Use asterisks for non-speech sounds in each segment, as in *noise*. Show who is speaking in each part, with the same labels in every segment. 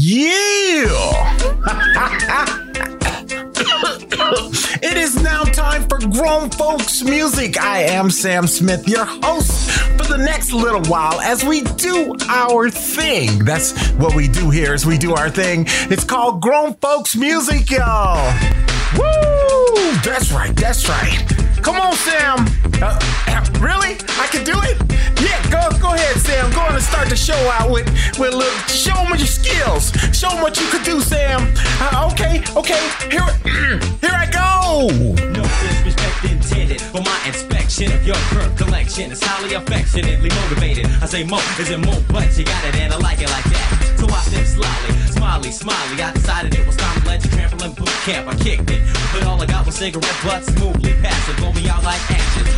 Speaker 1: Yeah! it is now time for Grown Folks Music. I am Sam Smith, your host for the next little while as we do our thing. That's what we do here is we do our thing. It's called Grown Folks Music, y'all. Woo! That's right, that's right. Come on, Sam. Uh, *coughs* really? I can do it? Yeah, go go ahead, Sam. Go on and start the show out with with little. Show them your skills. Show them what you could do, Sam. Uh, okay, okay. Here, *coughs* here I go.
Speaker 2: No disrespect intended, but my inspection of your current collection is highly affectionately motivated. I say mo is it mo, but you got it and I like it like that. So I think slyly, smiley, smiley. I decided it was time to let you trample in boot camp. I kicked it, but all I got was cigarette butts, smoothly passive, blow me out like ashes.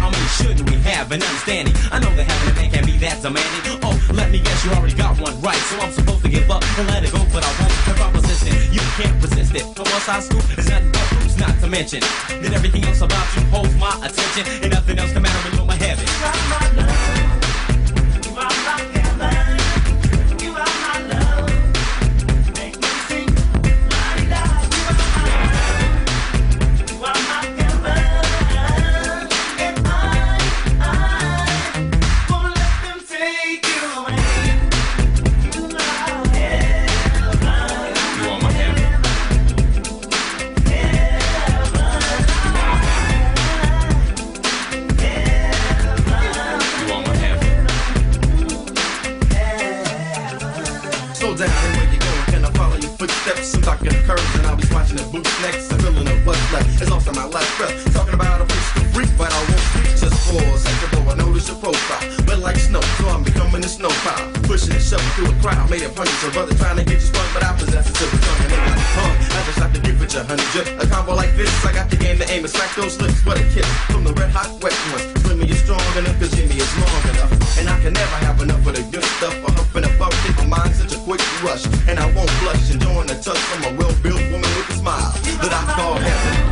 Speaker 2: I mean, shouldn't we have an understanding? I know that a man can be that demanding. Oh, let me guess, you already got one right, so I'm supposed to give up and let it go, but I won't. If I'm persistent, you can't resist it. So once I scoop, it's nothing but hoops, not to mention that everything else about you holds my attention, and nothing else can matter below my heaven.
Speaker 3: Talking curves, and I'll be watching the boots next. I'm feeling of what's left. It's also my last breath. Talking about a place to freak, but I won't speak just for a second. Though I notice your profile, But like snow, so I'm becoming a snow. Pushing and shoving through a crowd, made up hundreds of others trying to get you sprung, but I possess it to the tongue, and they got hung. I just like to give it your honey, just a combo like this. I got the game to aim and smack those lips, what a kiss from the red hot wet ones. Swimming is strong enough, cause Jimmy is long enough, and I can never have enough of the good stuff. A huff and rush, and I won't blush, enjoying the touch from a well-built woman with a smile that I call heaven.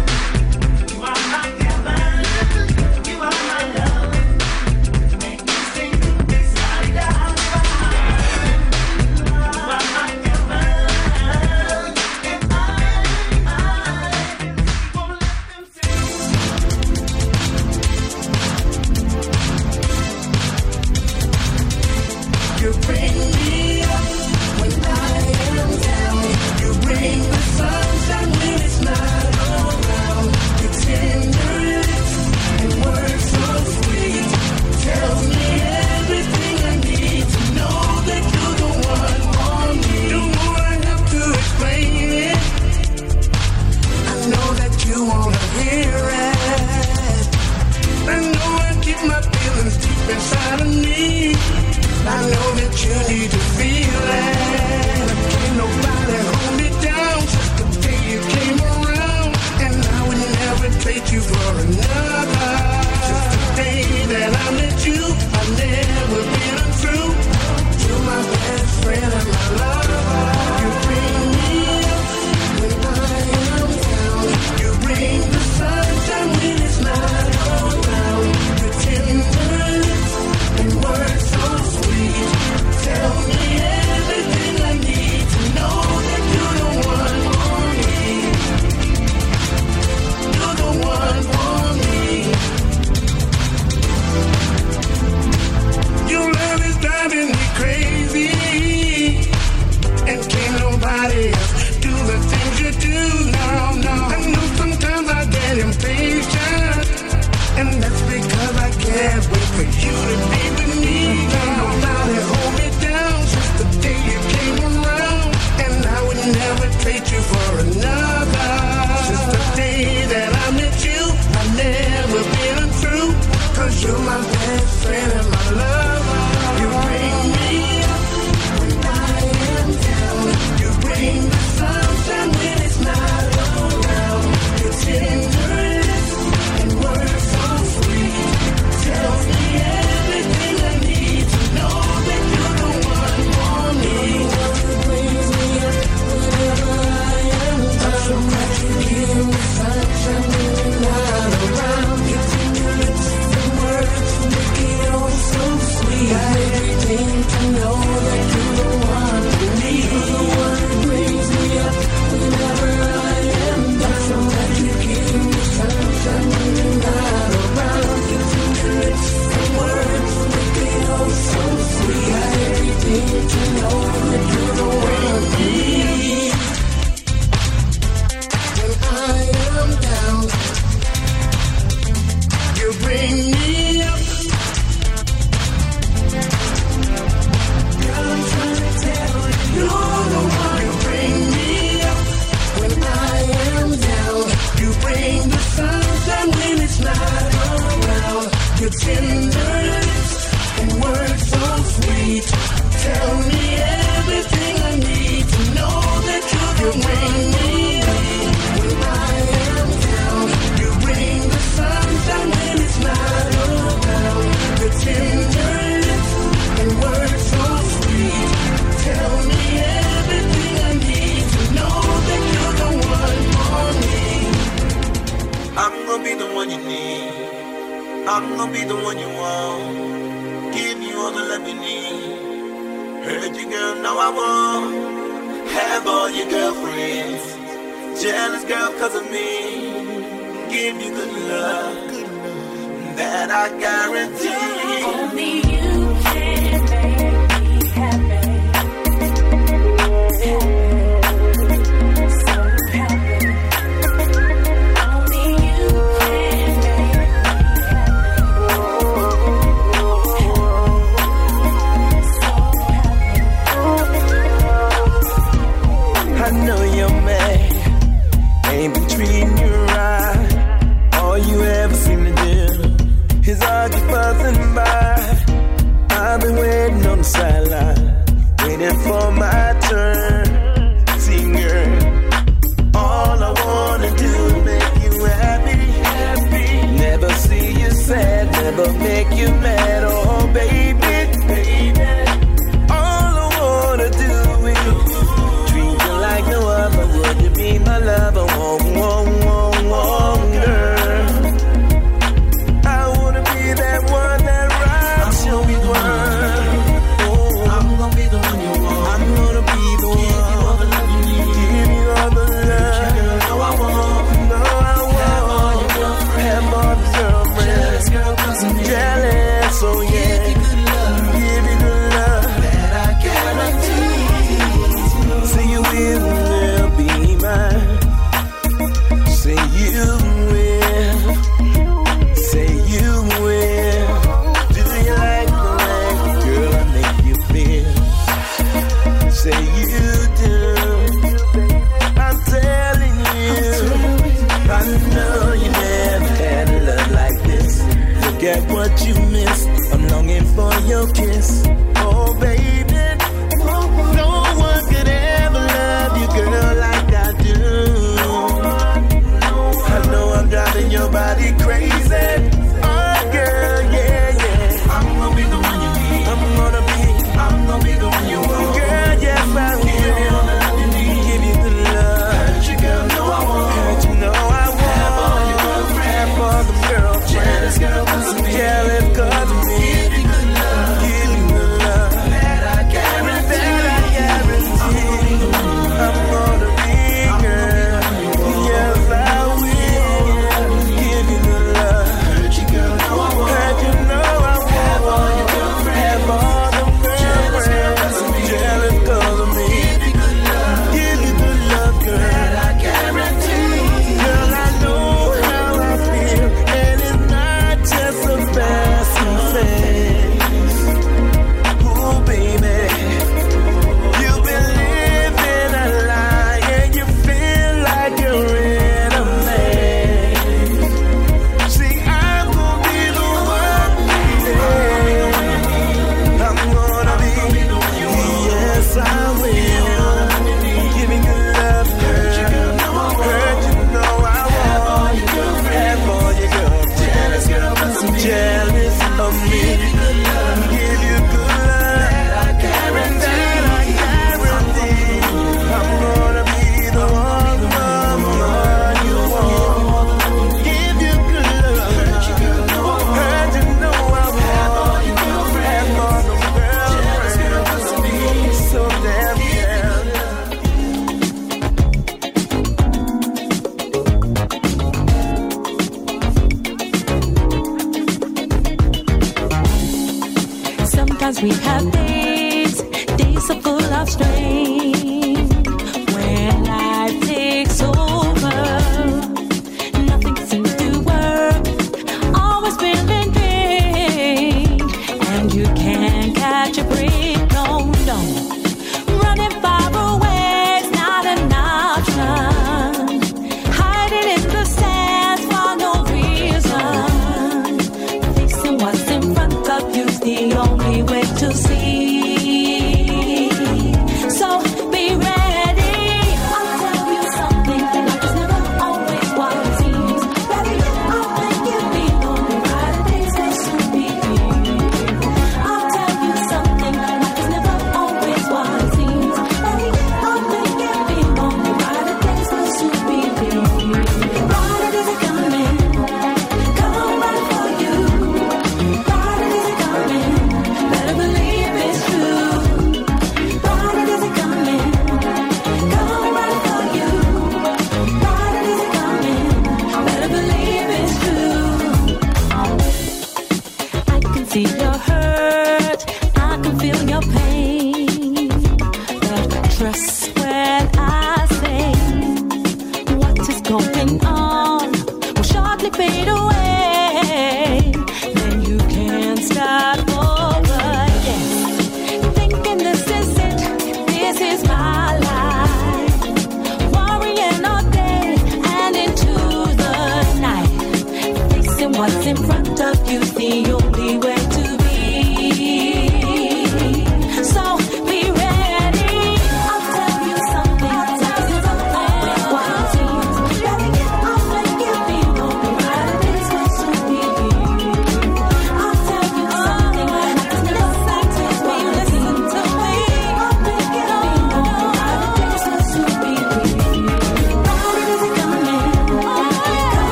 Speaker 4: it's
Speaker 5: in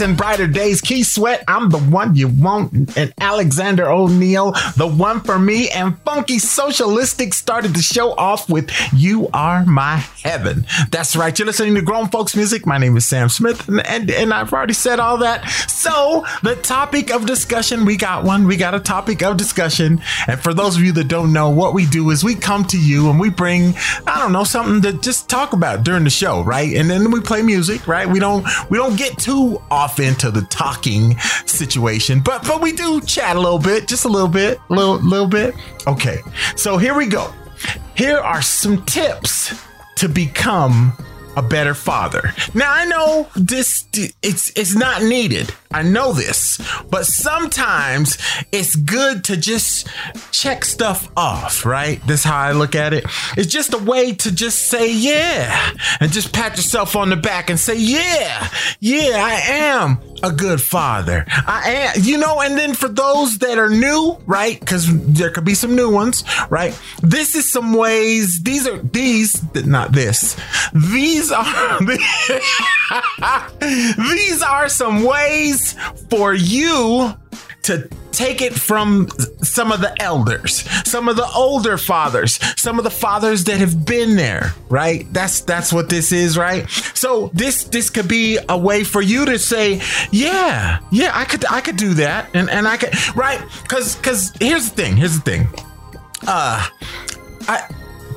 Speaker 1: Natasha Watson, Brighter Days, Keith Sweat, I'm the one you want, and Alexander O'Neal, the one for me, and Fonke Socialistiks started the show off with You Are My Heaven. That's right, you're listening to Grown Folks Music. My name is Sam Smith, and, and, and I've already said all that. So, the topic of discussion, we got one, we got a topic of discussion. And for those of you that don't know, what we do is we come to you and we bring, I don't know, something to just talk about during the show, right? And then we play music, right? We don't we don't get too off into the talking situation, but but we do chat a little bit, just a little bit, a little little bit. Okay. So here we go. Here are some tips to become a better father. Now I know this it's it's not needed. I know this, but sometimes it's good to just check stuff off, right? That's how I look at it. It's just a way to just say yeah and just pat yourself on the back and say yeah. Yeah, I am a good father. I am, you know, and then for those that are new, right? Cuz there could be some new ones, right? This is some ways these are these not this. These are *laughs* these are some ways for you to take it from some of the elders, some of the older fathers, some of the fathers that have been there, right? That's that's what this is, right? So this this could be a way for you to say, yeah, yeah, I could I could do that, and and I could right because because here's the thing, here's the thing, uh, I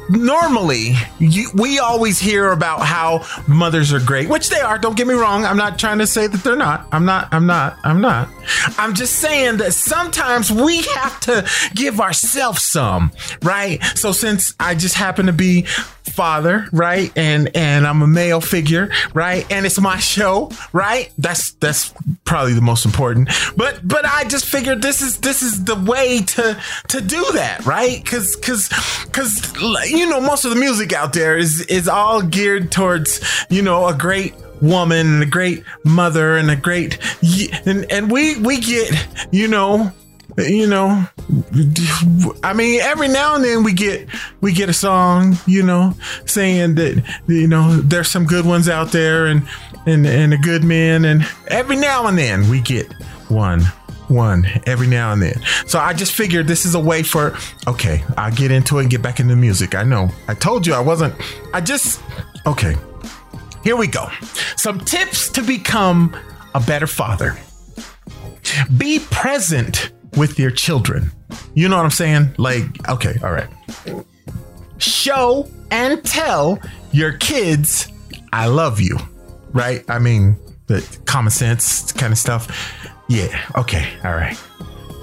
Speaker 1: normally you, we always hear about how mothers are great which they are don't get me wrong. I'm not trying to say that they're not. I'm not i'm not i'm not. I'm just saying that sometimes we have to give ourselves some right? So since i just happen to be father right and and i'm a male figure right and it's my show right? That's that's probably the most important. But but i just figured this is this is the way to to do that right? Because because because you know most of the music out there is is all geared towards you know a great woman and a great mother and a great and and we we get you know you know i mean every now and then we get we get a song you know saying that you know there's some good ones out there and and and a good man and every now and then we get one one every now and then so i just figured this is a way for okay i'll get into it and get back into music i know i told you i wasn't i just okay here we go some tips to become a better father be present with your children. You know what I'm saying? Like, okay, all right. Show and tell your kids, I love you, right? I mean, the common sense kind of stuff. Yeah. Okay. All right.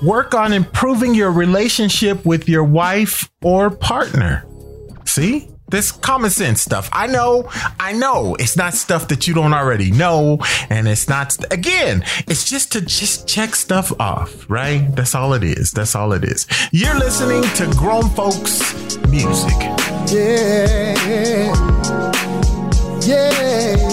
Speaker 1: Work on improving your relationship with your wife or partner. See? This common sense stuff. I know, I know it's not stuff that you don't already know. And it's not, again, it's just to just check stuff off, right? That's all it is. That's all it is. You're listening to grown folks music.
Speaker 5: Yeah.
Speaker 6: Yeah.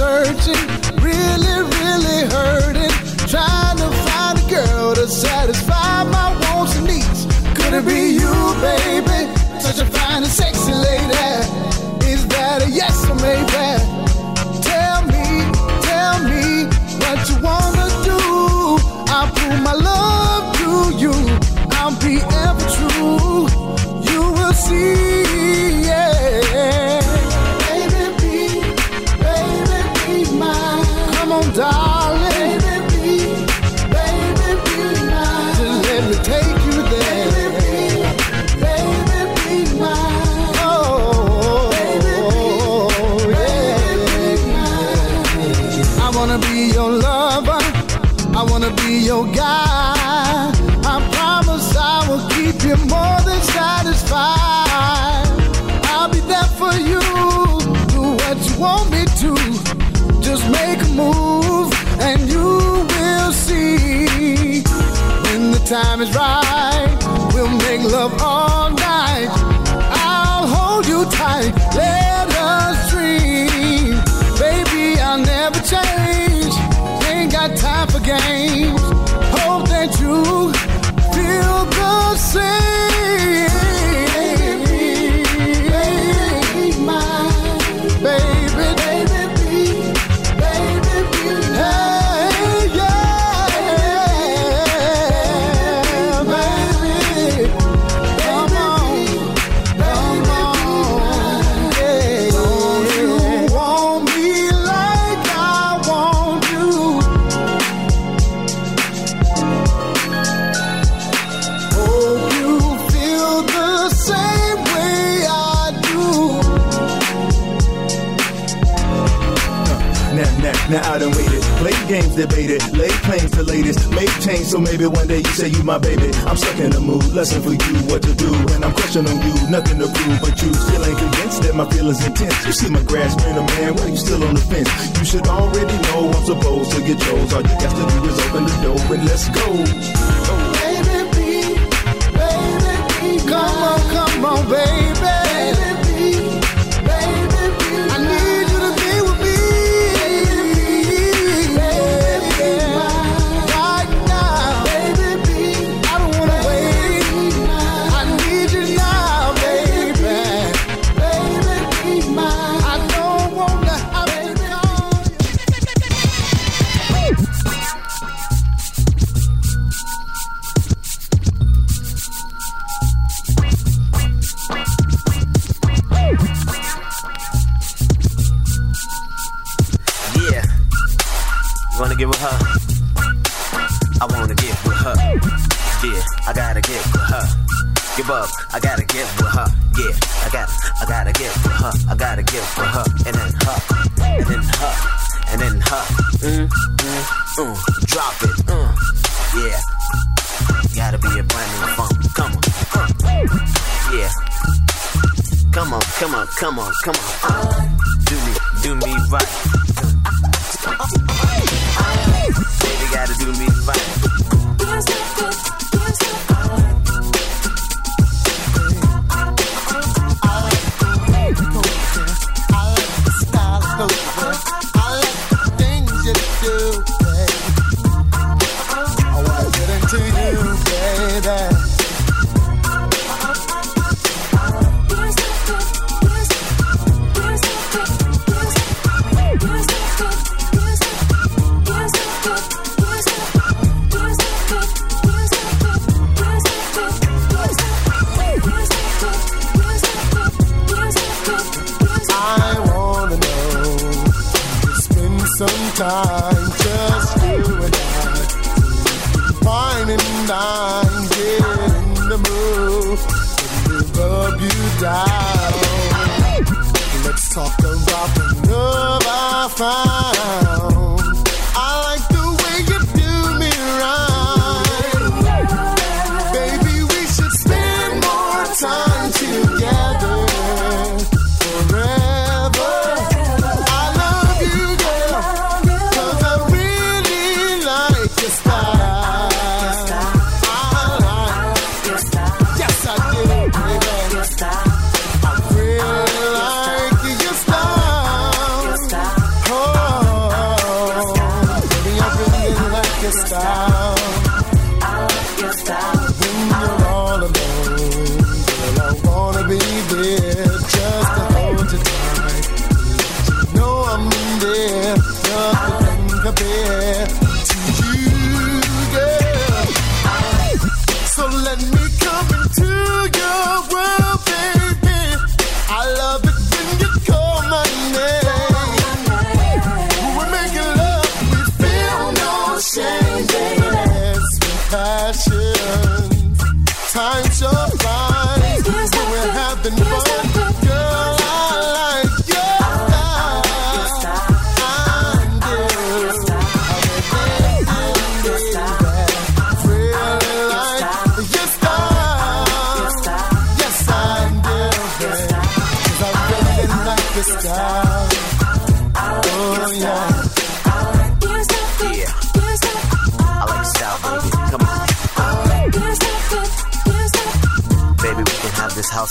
Speaker 6: searching, really, really hurting, trying to find a girl to satisfy my wants and needs. Could it be you, baby? games. Hope that you feel the same. the
Speaker 7: latest. Made change, so maybe one day you say you my baby. I'm stuck in a mood, lesson for you what to do. And I'm crushing on you, nothing to prove, but you still ain't convinced that my feelings intense. You see my grass greener, man, why you still on the fence? You should already know I'm supposed to get yours. All you got to do is open the door and let's go.
Speaker 6: Baby, baby, come on, come on, baby.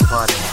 Speaker 8: Party.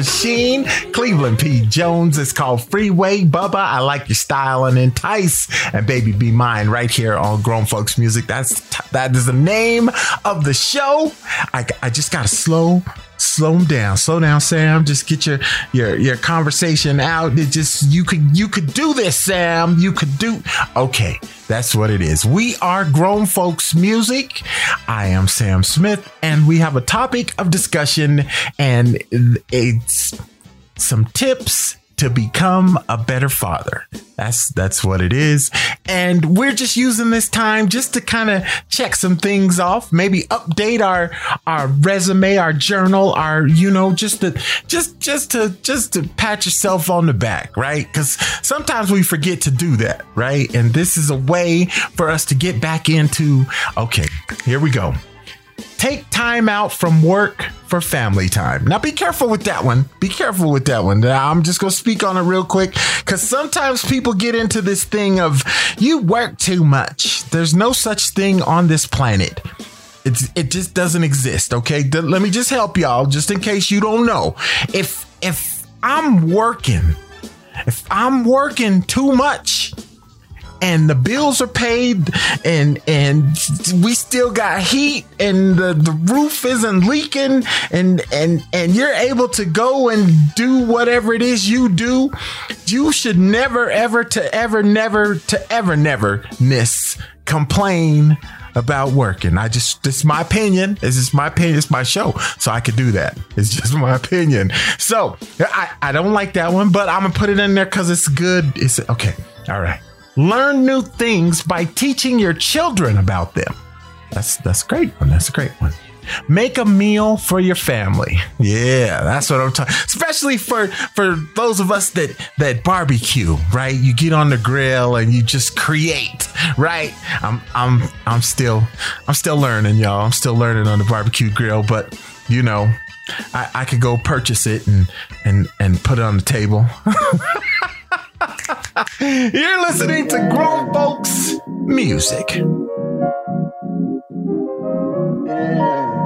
Speaker 1: Machine, Cleveland P. Jones. It's called Freeway Bubba. I like your style and entice. And Baby Be Mine right here on Grown Folks Music. That's that is the name of the show. I, I just gotta slow slow them down slow down sam just get your your your conversation out it just you could you could do this sam you could do okay that's what it is we are grown folks music i am sam smith and we have a topic of discussion and it's some tips to become a better father. That's that's what it is. And we're just using this time just to kind of check some things off, maybe update our our resume, our journal, our you know, just to just just to just to pat yourself on the back, right? Cuz sometimes we forget to do that, right? And this is a way for us to get back into okay, here we go take time out from work for family time. Now be careful with that one. Be careful with that one. Now, I'm just going to speak on it real quick cuz sometimes people get into this thing of you work too much. There's no such thing on this planet. It's, it just doesn't exist, okay? Let me just help y'all just in case you don't know. If if I'm working if I'm working too much and the bills are paid and and we still got heat and the, the roof isn't leaking and and and you're able to go and do whatever it is you do you should never ever to ever never to ever never miss complain about working. I just this is my opinion. This is my opinion. It's my show, so I could do that. It's just my opinion. So I I don't like that one, but I'm gonna put it in there because it's good. It's okay. All right. Learn new things by teaching your children about them. That's that's a great one. That's a great one. Make a meal for your family. Yeah, that's what I'm talking. Especially for for those of us that that barbecue, right? You get on the grill and you just create, right? I'm I'm I'm still I'm still learning, y'all. I'm still learning on the barbecue grill, but you know, I, I could go purchase it and and and put it on the table. *laughs* You're listening to Grown Folks Music.
Speaker 9: Yeah.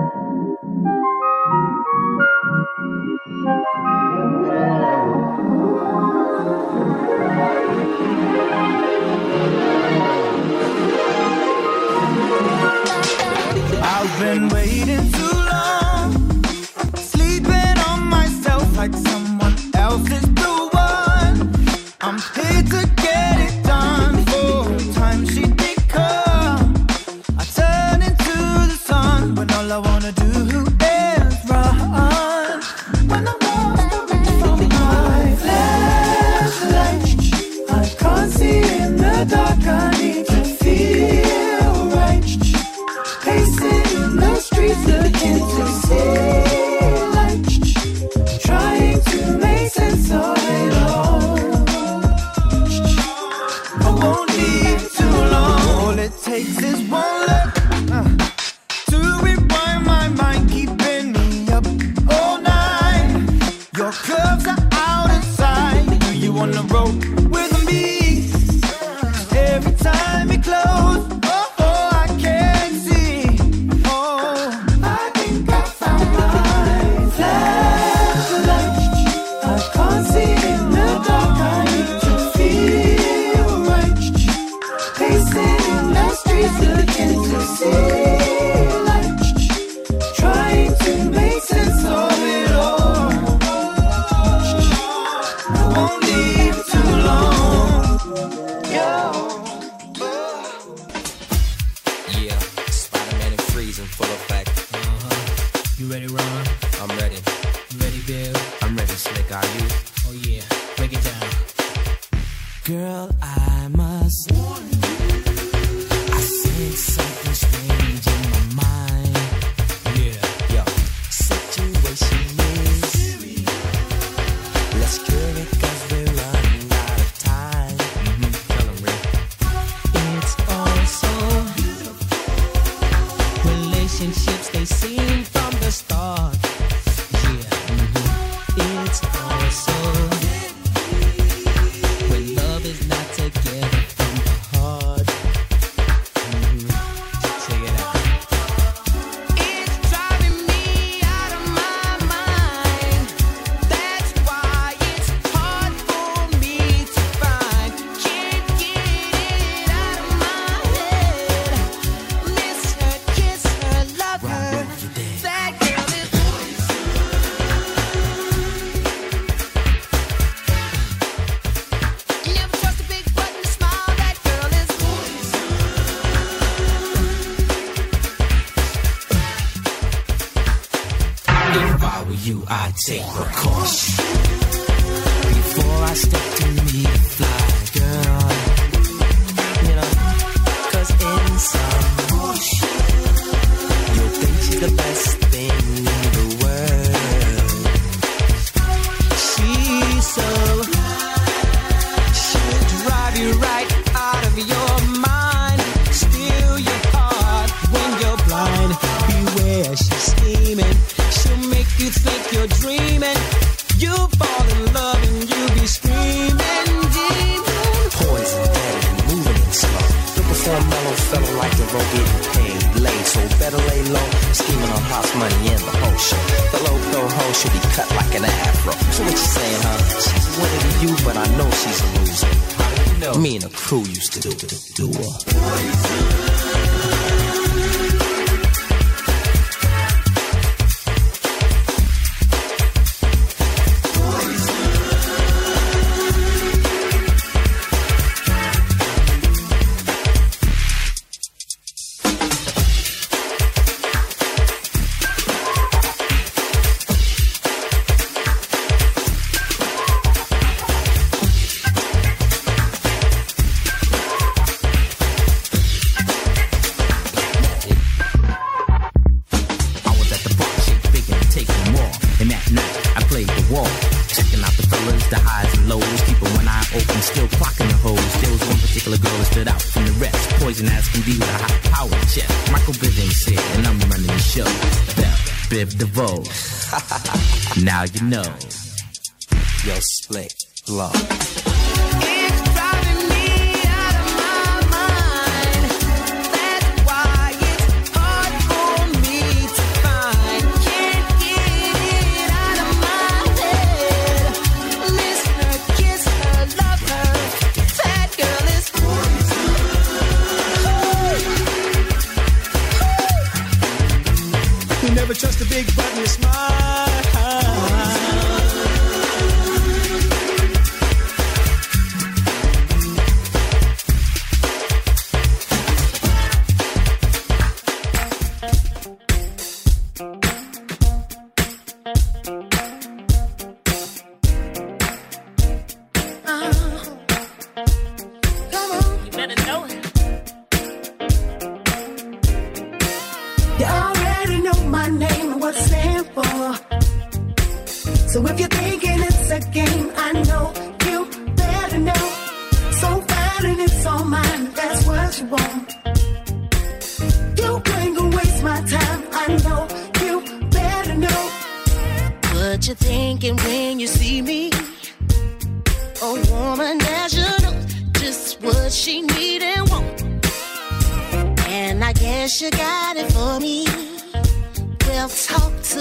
Speaker 10: atacar.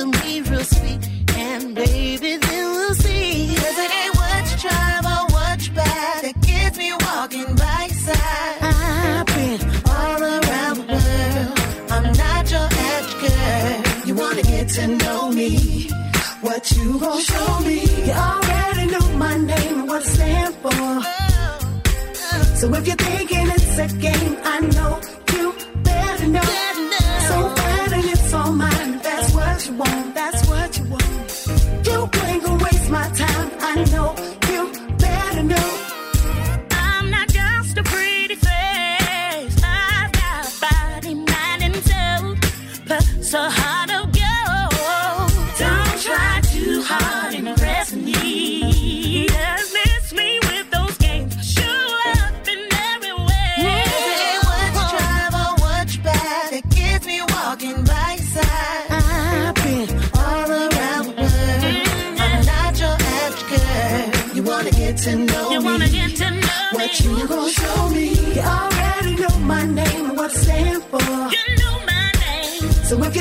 Speaker 10: And
Speaker 11: baby, then we'll see. It ain't what you try, what you buy that gets me walking by your side. I've been all around the world. I'm not your average girl. You wanna get to know me? What you gon' show me?
Speaker 12: You already know my name and what I stand for. So if you're thinking it's a game, I know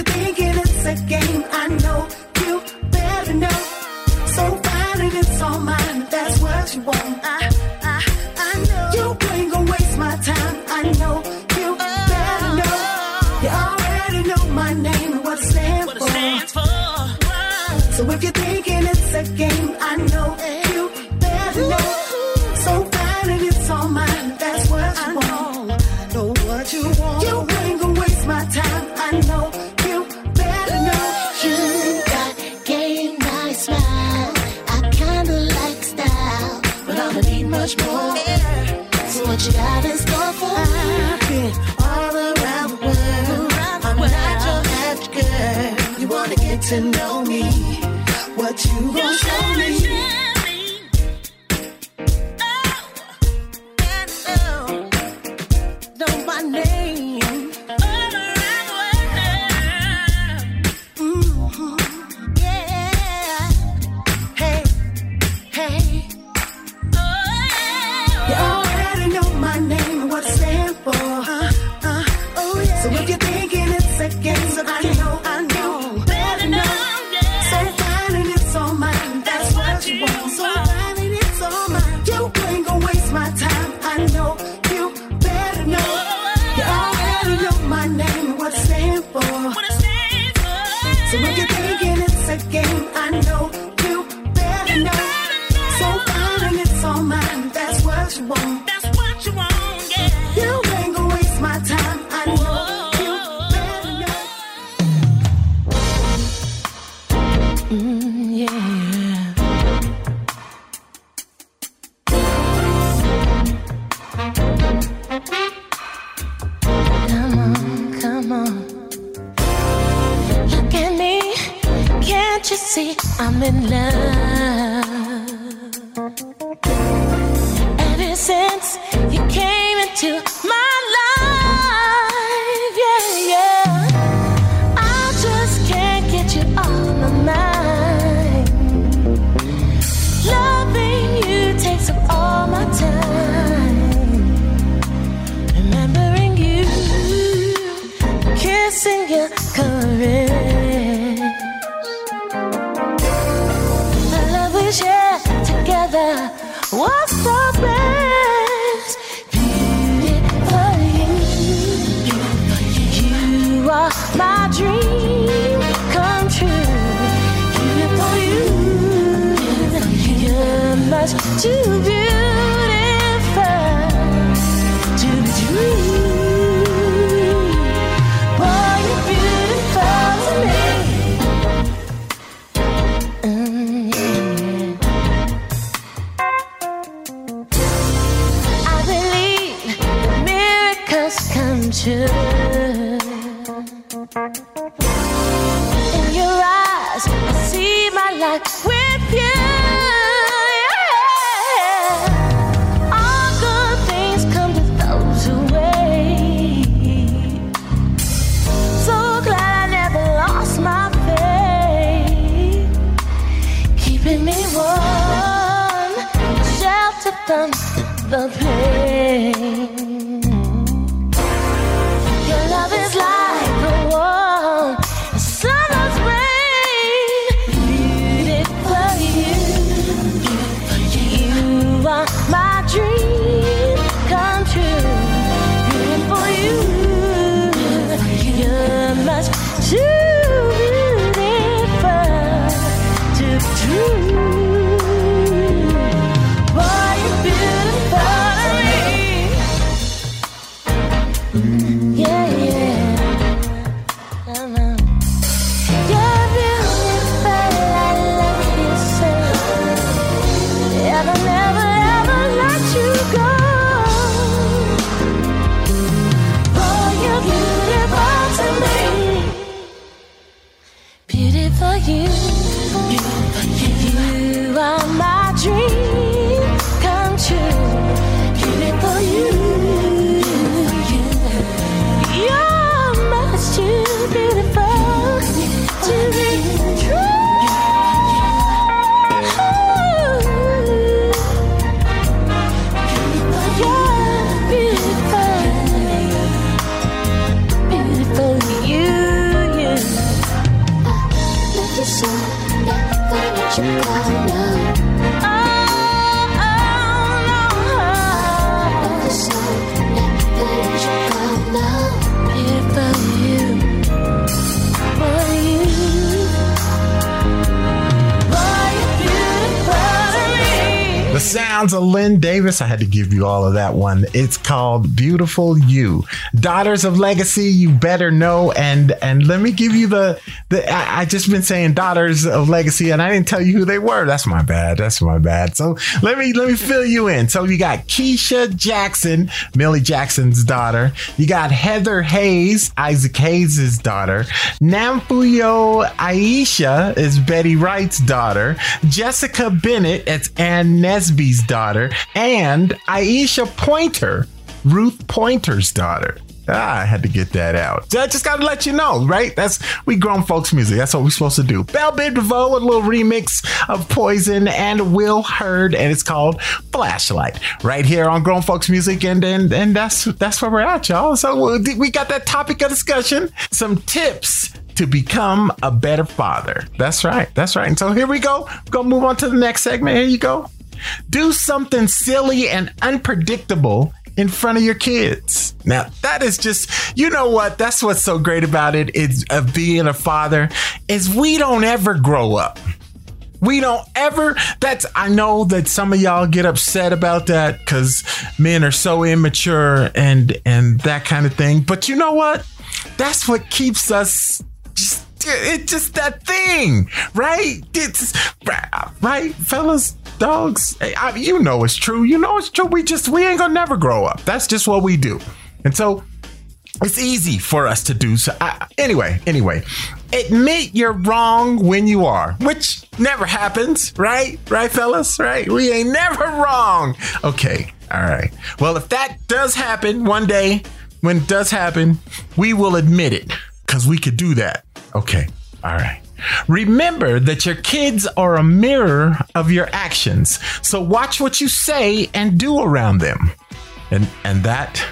Speaker 12: you're thinking it's a game, I know.
Speaker 4: 不用 a to
Speaker 1: give you all of that one. It's called Beautiful You. Daughters of Legacy, you better know. And and let me give you the the I, I just been saying Daughters of Legacy, and I didn't tell you who they were. That's my bad. That's my bad. So let me let me fill you in. So you got Keisha Jackson, Millie Jackson's daughter. You got Heather Hayes, Isaac Hayes' daughter. Namfuyo Aisha is Betty Wright's daughter. Jessica Bennett, it's Ann Nesby's daughter. And Aisha Pointer, Ruth Pointer's daughter. Ah, I had to get that out. I just got to let you know, right? That's we grown folks music. That's what we're supposed to do. Bell Biv DeVoe, a little remix of Poison and Will Heard, and it's called Flashlight. Right here on Grown Folks Music, and and and that's that's where we're at, y'all. So we got that topic of discussion. Some tips to become a better father. That's right. That's right. And so here we go. We're gonna move on to the next segment. Here you go. Do something silly and unpredictable in front of your kids. Now, that is just, you know what? That's what's so great about it is of being a father is we don't ever grow up. We don't ever. That's. I know that some of y'all get upset about that because men are so immature and and that kind of thing. But you know what? That's what keeps us just. It's just that thing, right? It's right, fellas, dogs. Hey, I, you know it's true. You know it's true. We just we ain't gonna never grow up. That's just what we do. And so it's easy for us to do so I, anyway anyway admit you're wrong when you are, which never happens, right? Right, fellas? Right? We ain't never wrong. Okay. All right. Well, if that does happen one day, when it does happen, we will admit it because we could do that. Okay. All right. Remember that your kids are a mirror of your actions. So watch what you say and do around them. And and that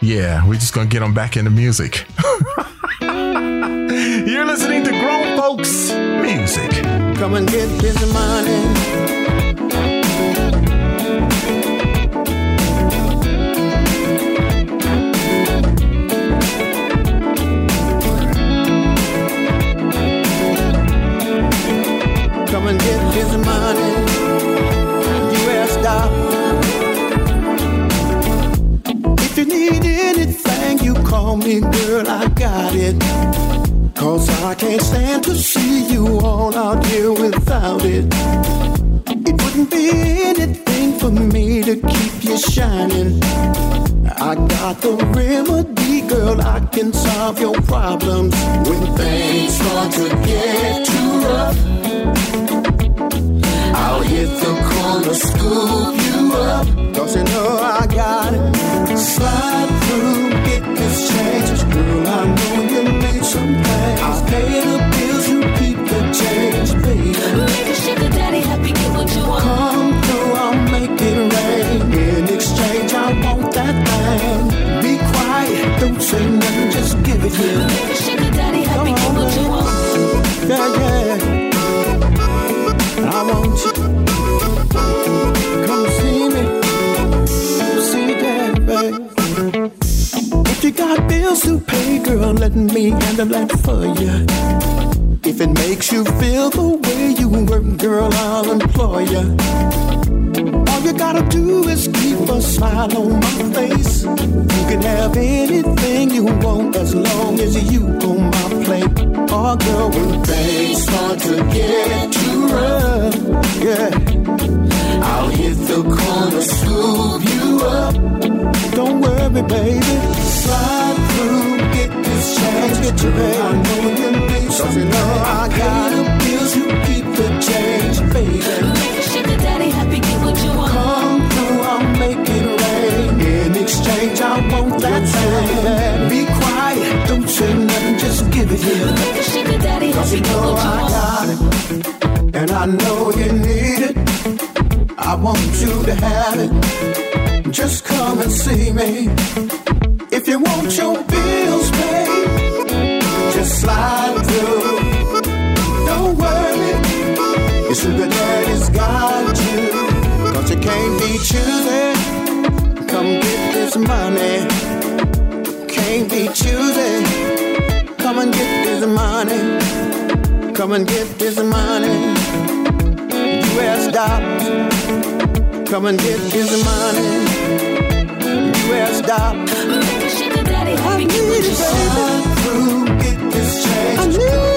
Speaker 1: yeah, we're just going to get them back into music. *laughs* You're listening to Grown Folks Music.
Speaker 13: Come and get this money. Anything, you call me, girl. I got it. Cause I can't stand to see you all out here without it. It wouldn't be anything for me to keep you shining. I got the remedy, girl. I can solve your problems when things start to get too rough. I'll hit the corner, scoop you up. Cause you know I got it. Slide through, here.
Speaker 4: Make a sugar daddy happy, get what you want.
Speaker 13: Yeah, yeah. I want you. Come see me. See that, babe. If you got bills to pay, girl, let me handle that for you. If it makes you feel the way you work, girl, I'll employ you. All you gotta do is keep a smile on my face. You can have anything you want as long as you go my plate. Oh, girl, when things start to get too rough, yeah, I'll hit the corner, scoop you up. Don't worry, baby, slide through, get this change, get your pay. I know you need something. You know I got the bills, you keep the change, baby.
Speaker 4: Make a sugar daddy happy, get what you want.
Speaker 13: Come through, I'll make it rain. In exchange, I want that thing. Be quiet, don't say nothing, just give it here.
Speaker 4: Make a sugar daddy
Speaker 13: Cause you know I got it, and I know you need it. I want you to have it. Just come and see me. If you want your bills paid, just slide through. Don't worry, your sugar daddy's got you. Cause you can't be choosy. Money. Can't be choosy. Come and get this money. Come and get this money. U.S. dollars. Come and get this money. U.S. dollars.
Speaker 4: Make a sugar daddy
Speaker 13: I need it, baby. Through, get this change.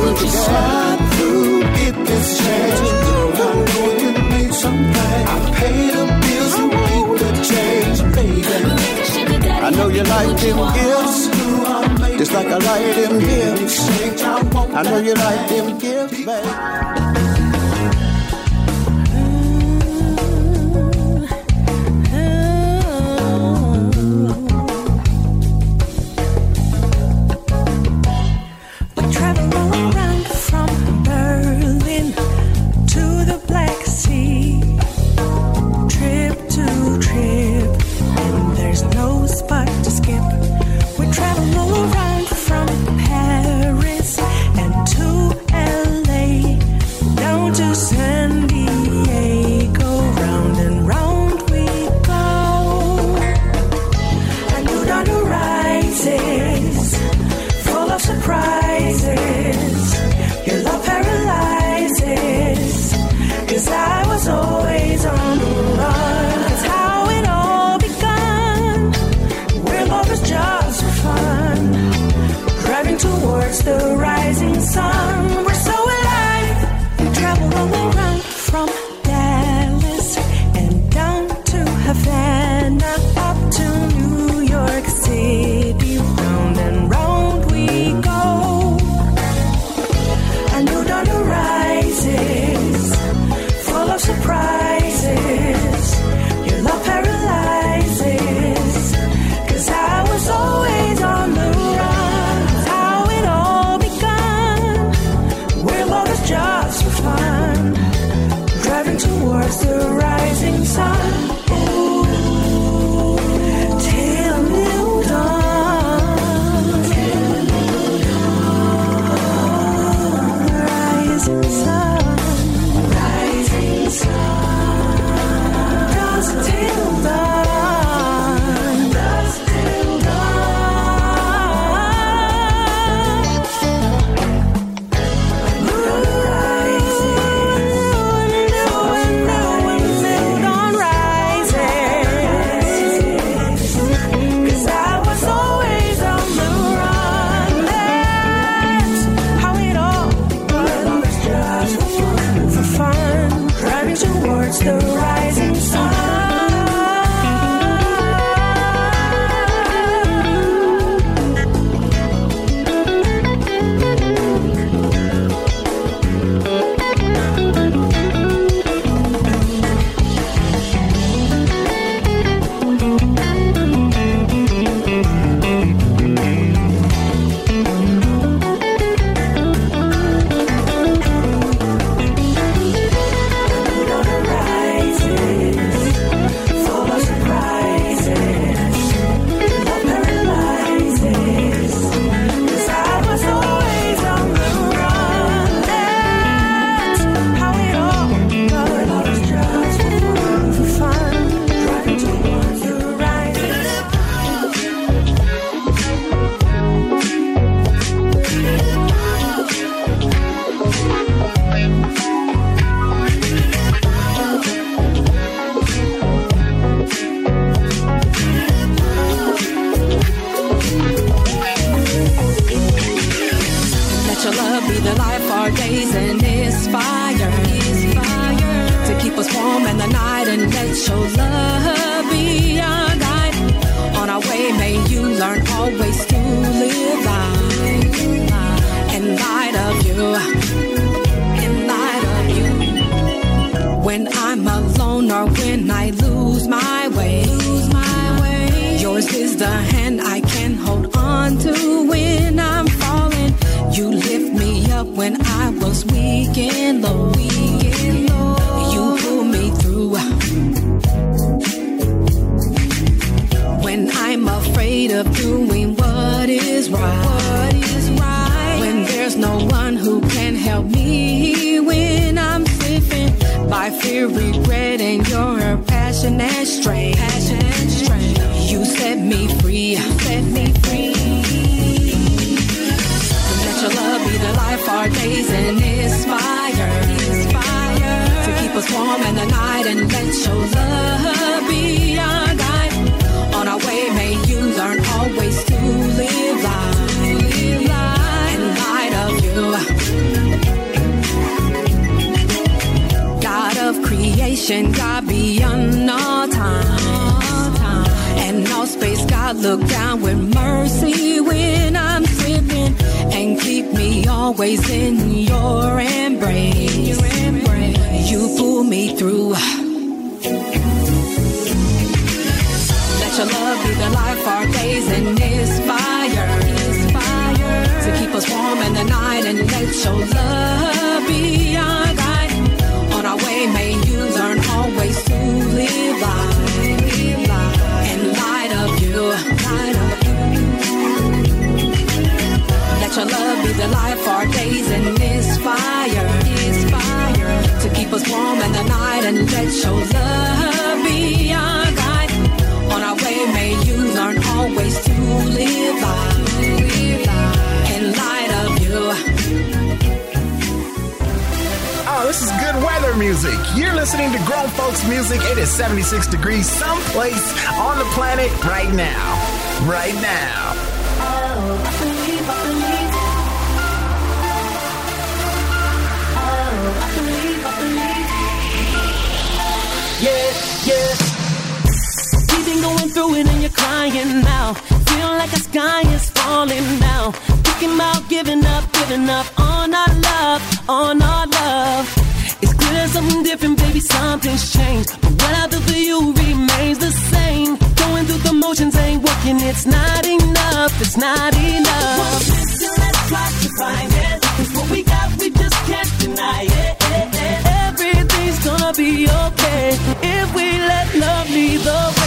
Speaker 13: You slide through, change. I know you need something. I pay the bills, keep the change, baby. I know you like them gifts, just like I like them gifts. I know you like them gifts, baby.
Speaker 14: Always
Speaker 15: in your embrace. You pull me through. Let your love be the life, our days, and this fire. To keep us warm in the night, and let your love the life, our days, and this fire. To keep us warm in the night, and let your love be our guide. On our way, may you learn always to live life. In light of you.
Speaker 1: Oh, this is good weather music. You're listening to Grown Folks Music. It is 76 degrees someplace on the planet right now. Right now.
Speaker 16: yeah, yeah. We've been going through it and you're crying now. Feel like the sky is falling now. Thinking about giving up, giving up on our love, on our love. It's clear there's something different, baby, something's changed. But what I do for you remains the same. Going through the motions ain't working, it's not enough, it's not enough. Listen, let's try to find it. Cause what we got, we just can't deny
Speaker 17: it.
Speaker 14: Everything's gonna be okay if we let love lead the way.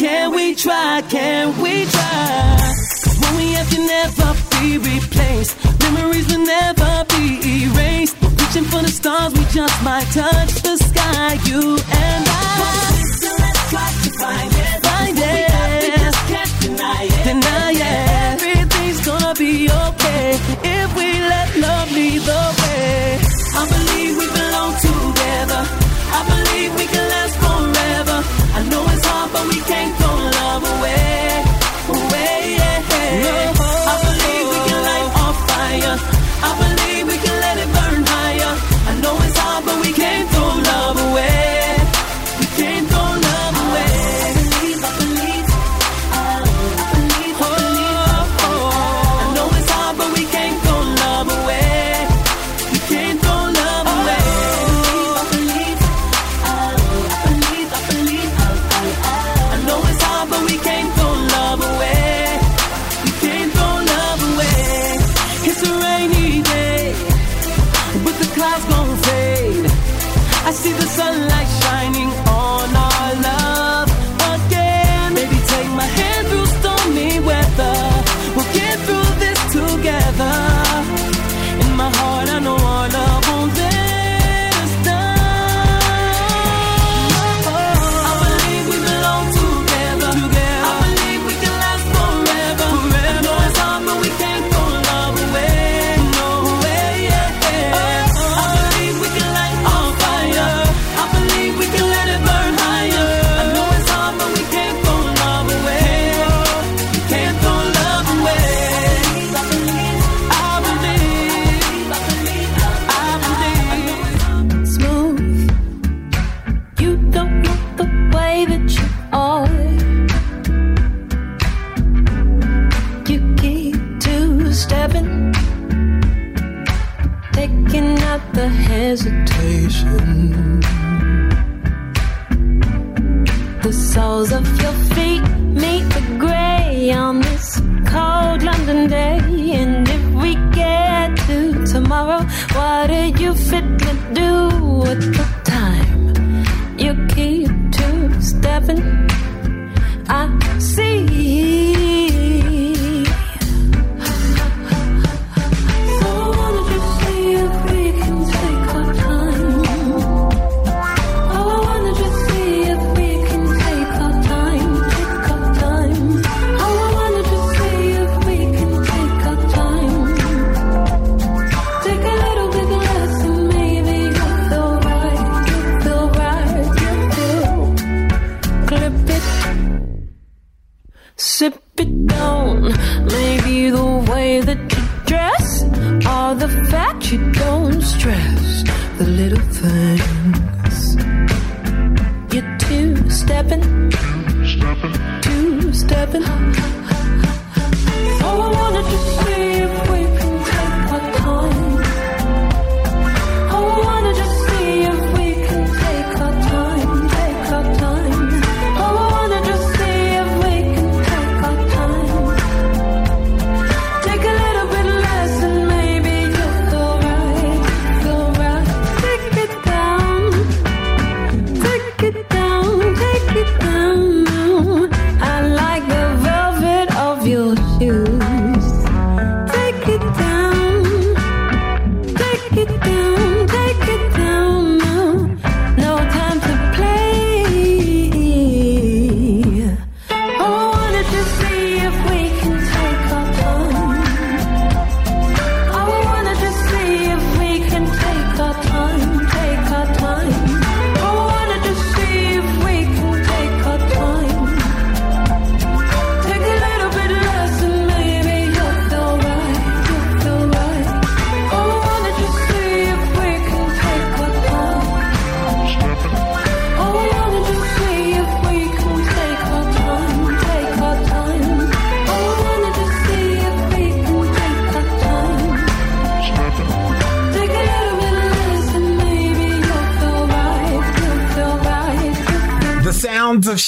Speaker 17: Can we
Speaker 14: try? Can we try? When we have can never be replaced. Memories will never be erased. We're reaching for the stars, we just might touch the sky. You and I.
Speaker 17: we can.
Speaker 18: stress the little things. You're two stepping, two stepping. two-stepping. Oh, I
Speaker 1: wanna do.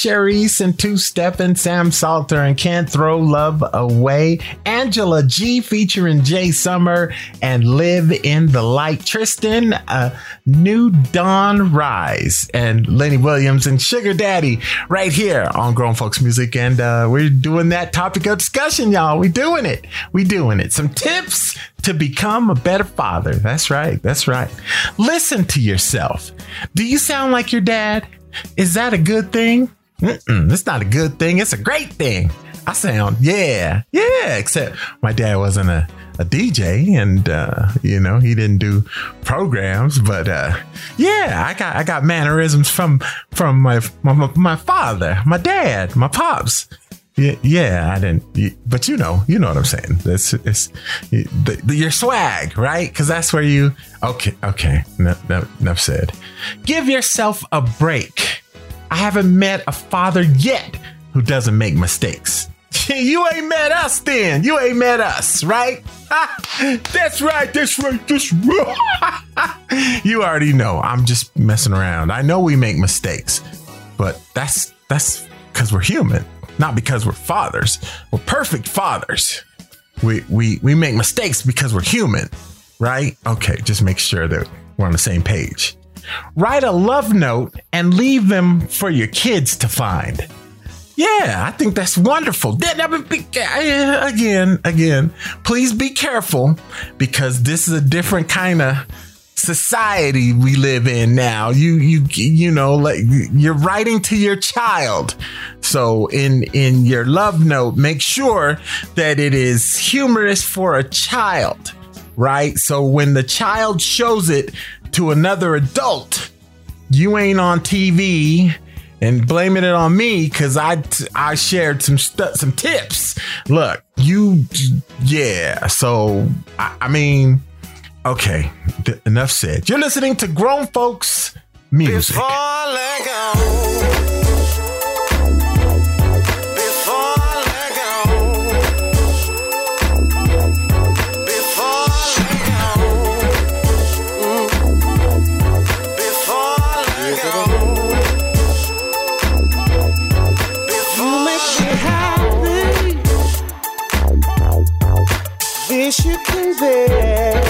Speaker 1: Cherise and Two Step and Sam Salter and Can't Throw Love Away. Angela G featuring J. Sumner and Live in the Light. Tristan, uh, New Dawn Rise and Lenny Williams and Sugar Daddy right here on Grown Folks Music. And uh, we're doing that topic of discussion, y'all. We doing it. We doing it. Some tips to become a better father. That's right. That's right. Listen to yourself. Do you sound like your dad? Is that a good thing? Mm-mm, it's not a good thing. It's a great thing. I sound, yeah, yeah, except my dad wasn't a, a DJ and, uh, you know, he didn't do programs, but, uh, yeah, I got, I got mannerisms from, from my, my, my father, my dad, my pops. Yeah, yeah, I didn't, but you know, you know what I'm saying. It's, it's the, the, your swag, right? Because that's where you. Okay, okay. No, no, enough said. Give yourself a break. I haven't met a father yet who doesn't make mistakes. *laughs* you ain't met us, then. You ain't met us, right? *laughs* that's right. That's right. That's right. *laughs* you already know. I'm just messing around. I know we make mistakes, but that's that's because we're human not because we're fathers. We're perfect fathers. We we we make mistakes because we're human, right? Okay, just make sure that we're on the same page. Write a love note and leave them for your kids to find. Yeah, I think that's wonderful. Uh, Again, again, please be careful because this is a different kind of society we live in now. You you you know like you're writing to your child. So in in your love note, make sure that it is humorous for a child, right? So when the child shows it to another adult, you ain't on TV and blaming it on me because I I shared some some tips. Look, you yeah. So I, I mean, okay, th- enough said. You're listening to grown folks music.
Speaker 13: This you can bear.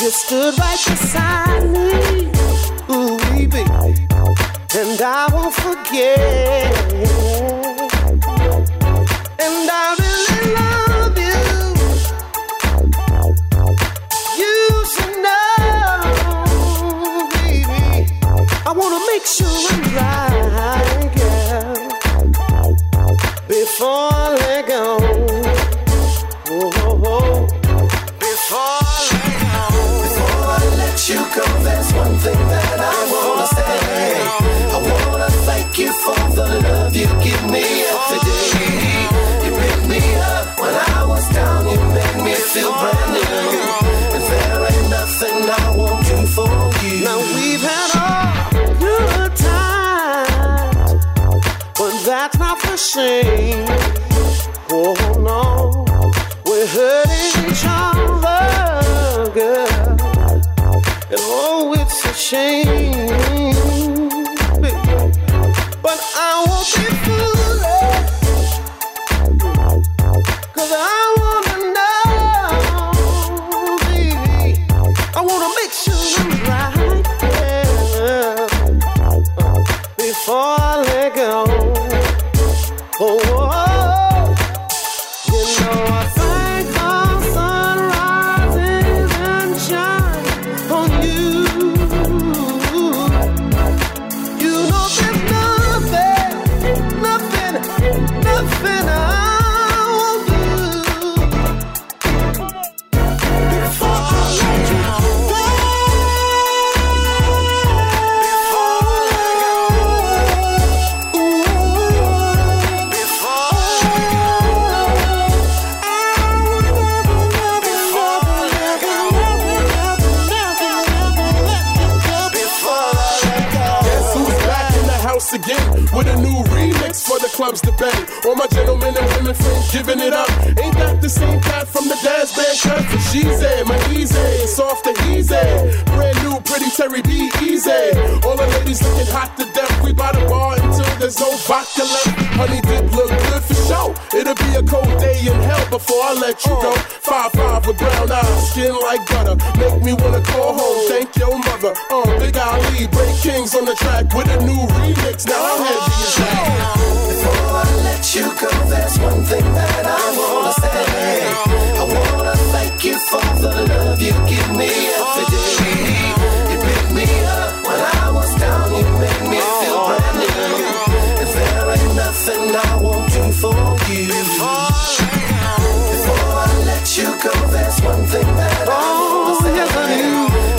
Speaker 13: You stood right beside me, ooh, baby, and I won't forget. And I really love you. You should know, baby. I wanna make sure I'm right, girl. Before I that's not the same. Oh no, each other, girl, and oh, it's a shame. But I won't be foolish, 'cause I wanna know, baby. I wanna make sure I'm right yeah. before I let go. Oh, oh,
Speaker 19: giving it women friends, giving it up. Ain't that the same cat from the dance Band cut? She's a my easy, soft and easy. Brand new, pretty Terry B, easy. All the ladies looking hot to death. We buy the bar until there's no vodka left. Honey dip look good out. It'll be a cold day in hell before I let you go. Five five with brown eyes, skin like butter. Make me wanna call home. Thank your mother. Uh, Big Ali, break kings on the track with a new remix. Now I'm heavy as.
Speaker 20: Before I let you go, there's one thing that I wanna say. I wanna thank you for the love you give me every day. You pick me up when I was down. You make me. before you. Before, I let you go, there's one thing that I wanna say. Yes, I,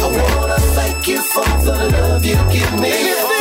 Speaker 20: I
Speaker 16: wanna
Speaker 21: thank you for
Speaker 22: the love you
Speaker 21: give me.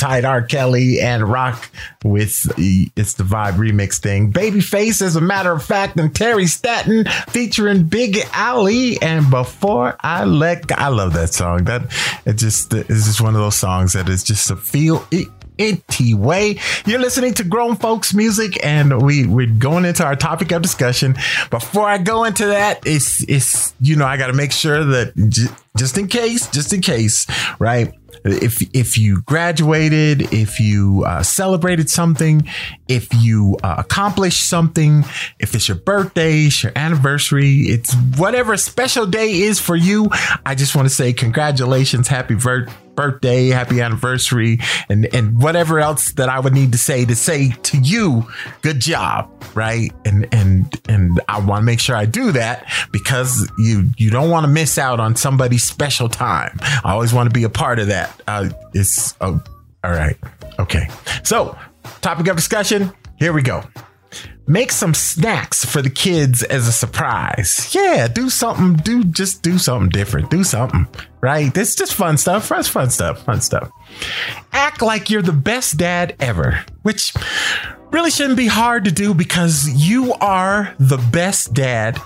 Speaker 23: Tight
Speaker 1: R. Kelly and rock with it's the vibe remix thing. Babyface, as a matter of fact, and Terry Stanton featuring Big Ali. And before I let go, I love that song. That it just is just one of those songs that is just a feel it itty way. You're listening to Grown Folks Music, and we we're going into our topic of discussion. Before I go into that, it's it's you know I got to make sure that j- just in case, just in case, right? If if you graduated, if you uh, celebrated something, if you uh, accomplished something, if it's your birthday, it's your anniversary, it's whatever special day is for you. I just want to say congratulations, happy birthday birthday, happy anniversary, and and whatever else that I would need to say to say to you, good job, right? And and and I want to make sure I do that because you you don't want to miss out on somebody's special time. I always want to be a part of that. Uh, it's oh, all right, okay. So, topic of discussion. Here we go make some snacks for the kids as a surprise. Yeah, do something, do just do something different. Do something, right? This just fun stuff. That's fun stuff. Fun stuff. Act like you're the best dad ever, which really shouldn't be hard to do because you are the best dad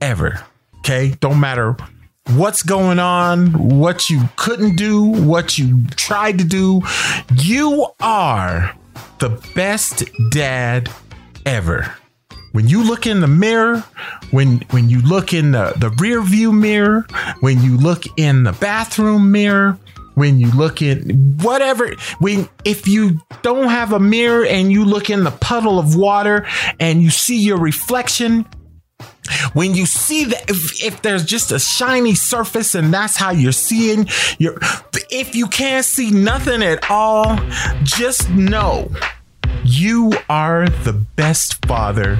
Speaker 1: ever. Okay? Don't matter what's going on, what you couldn't do, what you tried to do. You are the best dad ever. When you look in the mirror, when when you look in the, the rear view mirror, when you look in the bathroom mirror, when you look in whatever when if you don't have a mirror and you look in the puddle of water and you see your reflection when you see that if, if there's just a shiny surface and that's how you're seeing your if you can't see nothing at all just know you are the best father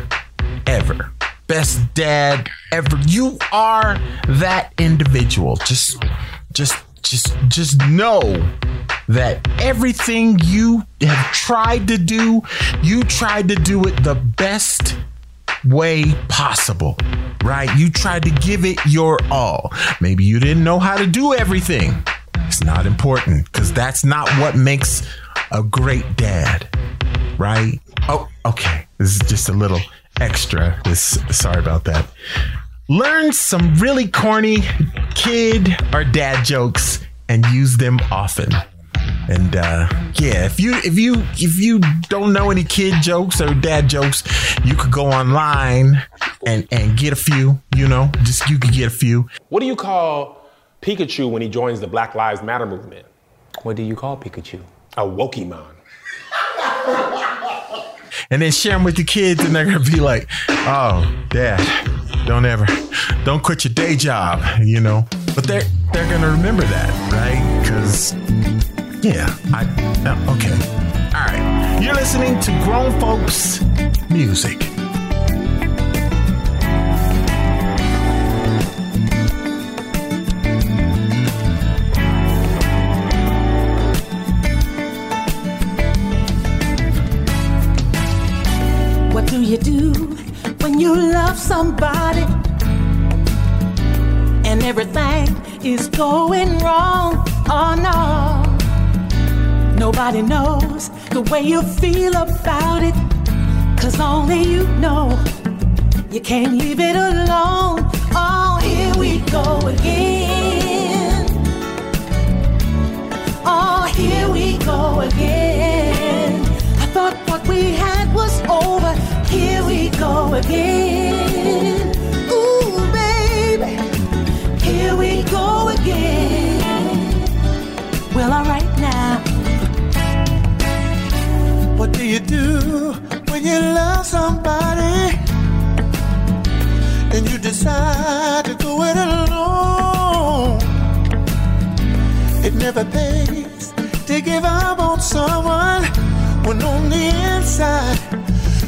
Speaker 1: ever. Best dad ever. You are that individual. Just just just just know that everything you have tried to do, you tried to do it the best way possible, right? You tried to give it your all. Maybe you didn't know how to do everything. It's not important because that's not what makes a great dad, right? Oh, okay. This is just a little extra. This sorry about that. Learn some really corny kid or dad jokes and use them often. And uh, yeah, if you if you if you don't know any kid jokes or dad jokes, you could go online and and get a few. You know, just you could get a few.
Speaker 24: What do you call Pikachu when he joins the Black Lives Matter movement?
Speaker 25: What do you call Pikachu?
Speaker 24: A Wokemon. *laughs*
Speaker 1: and then share them with the kids, and they're gonna be like, "Oh, Dad, don't ever, don't quit your day job," you know. But they're they're gonna remember that, right? Because yeah, I uh, okay, all right. You're listening to Grown Folks Music.
Speaker 4: When you love somebody and everything is going wrong? Oh no, nobody knows the way you feel about it, cause only you know. You can't leave it alone. Oh, here we go again. Oh, here we go again. Again. Ooh, baby. Here we go again. Well, alright now.
Speaker 6: What do you do when you love somebody and you decide to go it alone? It never pays to give up on someone when on the inside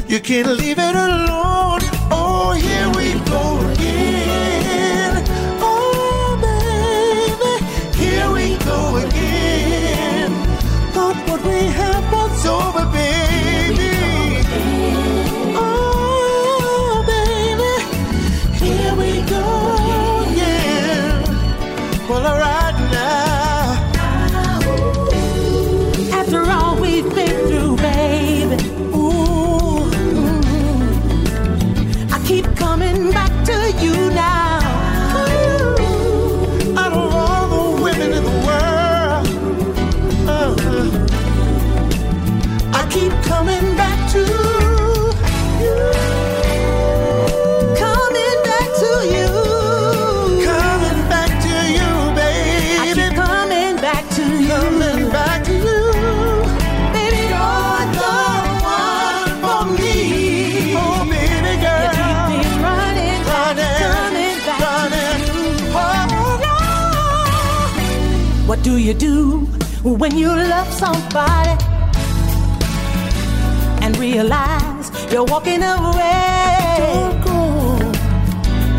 Speaker 6: you can't leave it alone. Oh, here we go
Speaker 13: you
Speaker 4: do when you love somebody and realize you're walking away?
Speaker 13: Don't go.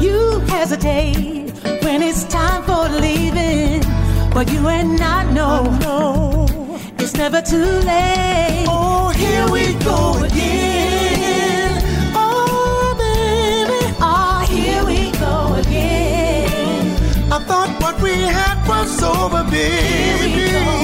Speaker 4: You hesitate when it's time for leaving, but you and I know it's never too late.
Speaker 13: Oh, here we go again. Oh, baby.
Speaker 4: Oh, here we go again.
Speaker 13: I thought what we had was over, baby.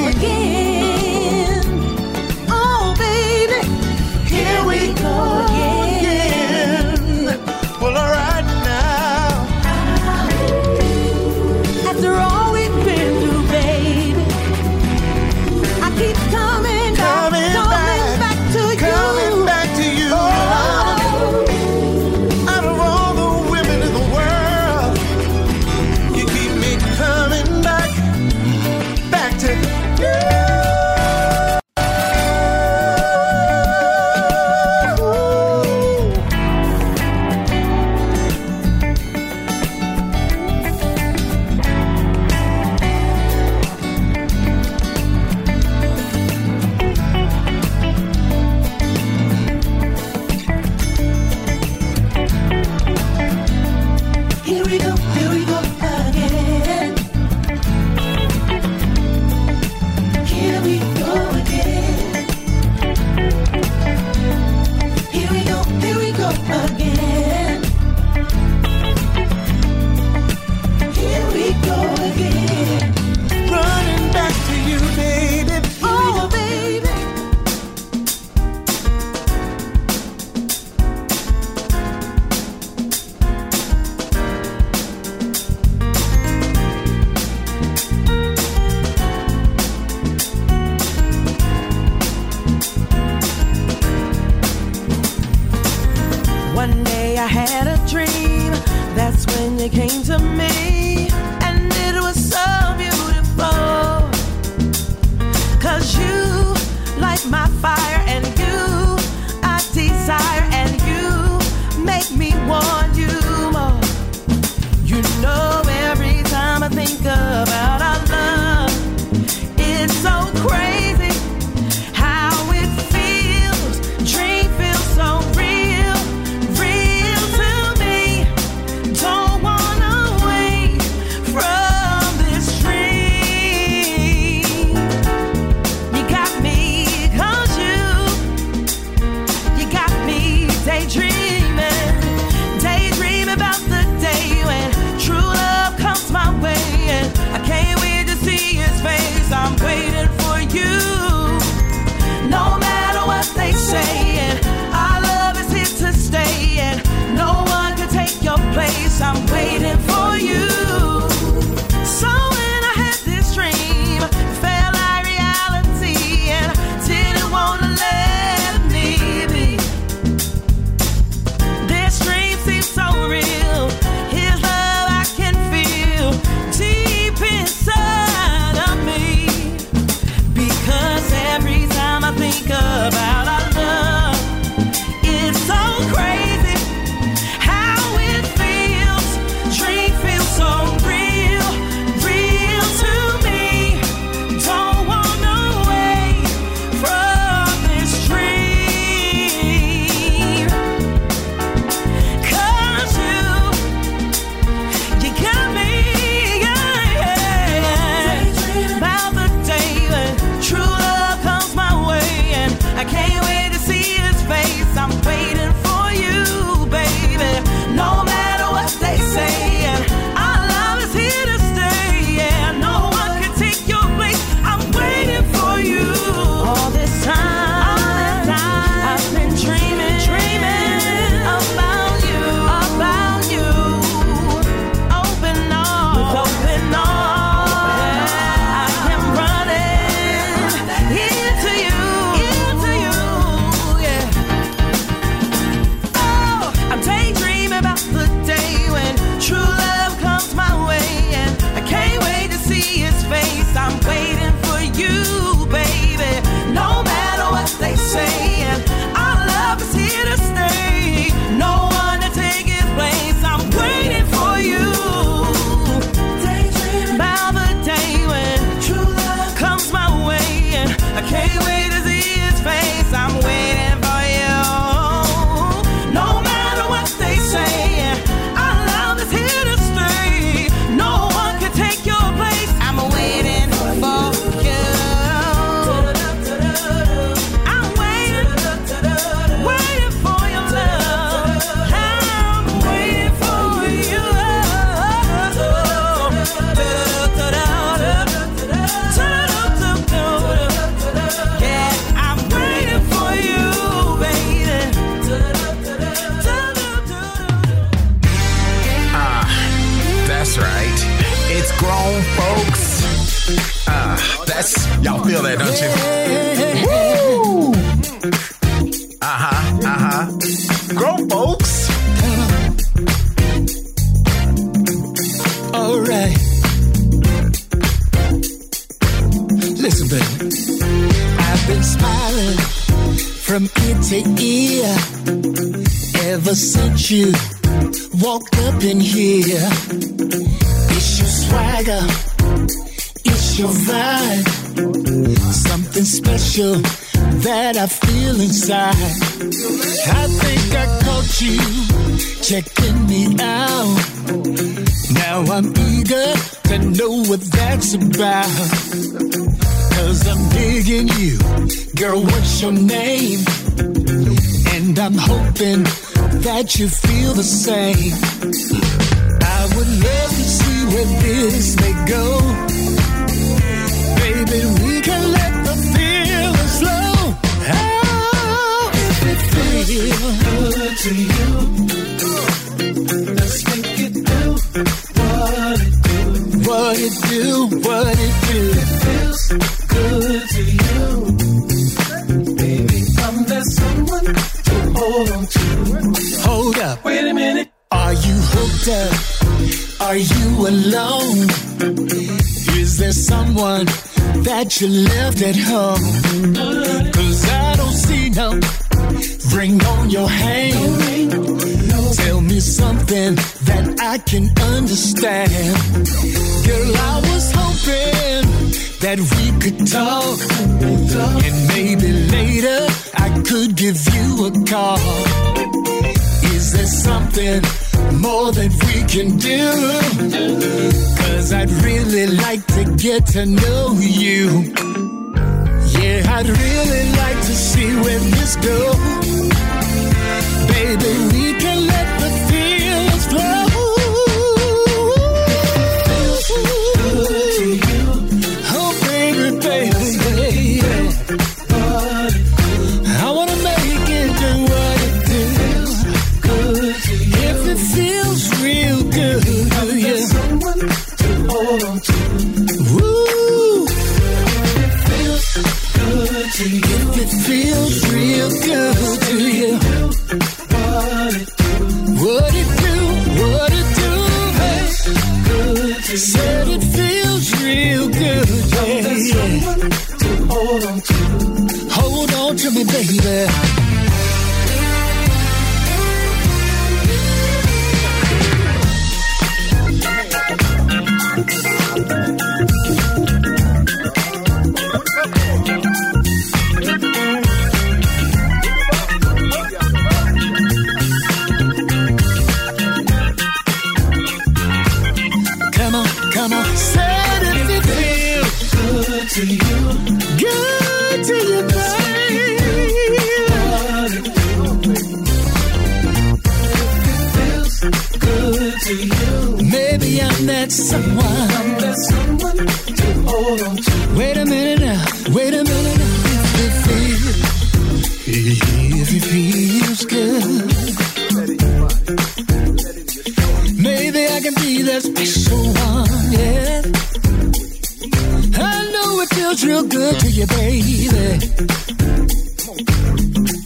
Speaker 26: real good to you, baby.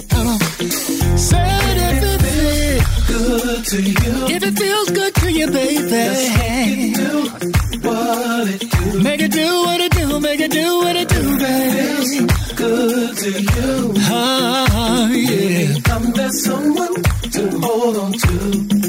Speaker 26: Come on. Said if it feels good to you. If it feels good to you, baby. Just make it do what it do. Make it do what it do. Make it do what it do, baby. Feels good to you. Ah, yeah. Come there's someone to hold on to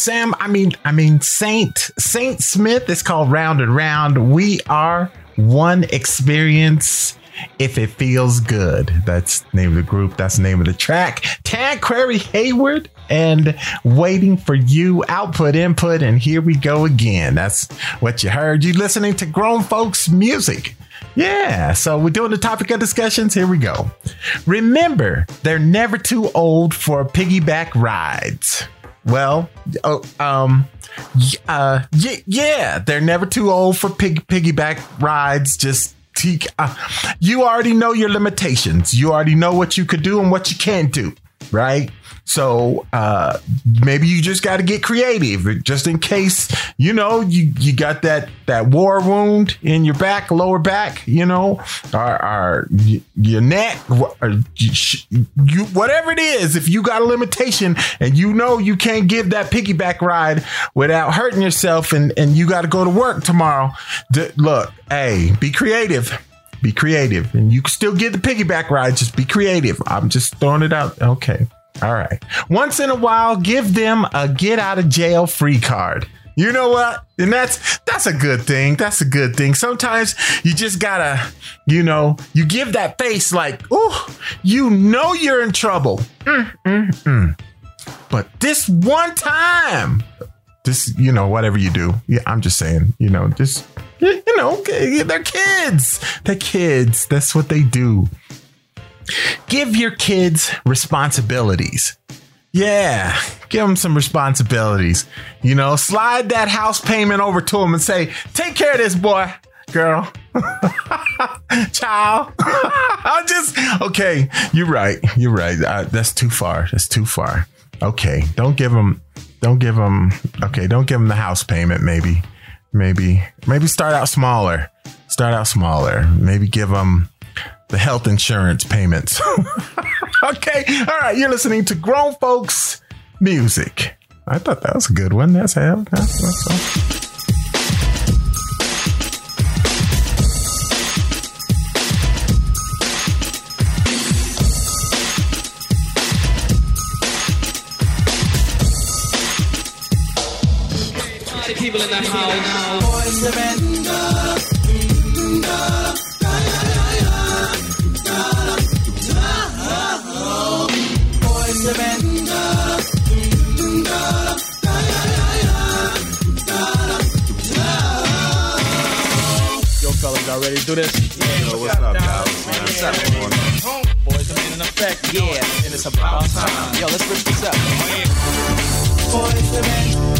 Speaker 1: Sam, I mean, I mean Saint Saint Smith is called Round and Round. We are one X-Perience if it feels good. That's name of the group. That's the name of the track. Tanqueray Hayward and waiting for you. Output, input, and here we go again. That's what you heard. You listening to grown folks music. Yeah, so we're doing the topic of discussions. Here we go. Remember, they're never too old for piggyback rides. Well, oh, um, uh, y- yeah, they're never too old for pig piggyback rides. Just uh, you already know your limitations. You already know what you could do and what you can't do, right? So uh, maybe you just got to get creative, just in case you know you you got that that war wound in your back, lower back, you know, or, or your neck, or you whatever it is. If you got a limitation and you know you can't give that piggyback ride without hurting yourself, and and you got to go to work tomorrow, d- look, hey, be creative be creative. And you can still get the piggyback ride just be creative. I'm just throwing it out. Okay. All right. Once in a while give them a get out of jail free card. You know what? And that's that's a good thing. That's a good thing. Sometimes you just gotta you know you give that face like oh you know you're in trouble. Mm, mm, mm. but this one time this you know whatever you do. Yeah i'm just saying you know just you you know they're kids. They're kids. That's what they do. Give your kids responsibilities. Yeah give them some responsibilities. You know slide that house payment over to them and say take care of this boy girl. *laughs* Child. *laughs* I'm just okay you're right. You're right. Uh, that's too far. That's too far. Okay don't give them don't give them okay don't give them the house payment maybe maybe maybe start out smaller start out smaller maybe give them the health insurance payments. *laughs* Okay all right you're listening to grown folks music. I thought that was a good one. That's hell that's, that's,
Speaker 27: people in the house.
Speaker 28: Boys to. Boys to.
Speaker 27: Yo, fellas, y'all ready to do this?
Speaker 7: Yo, what's up, Dallas, man? What's up, man?
Speaker 27: Boys, I'm in effect. Yeah, and it's about time. Yo, let's rip this up.
Speaker 28: Oh, boys to men.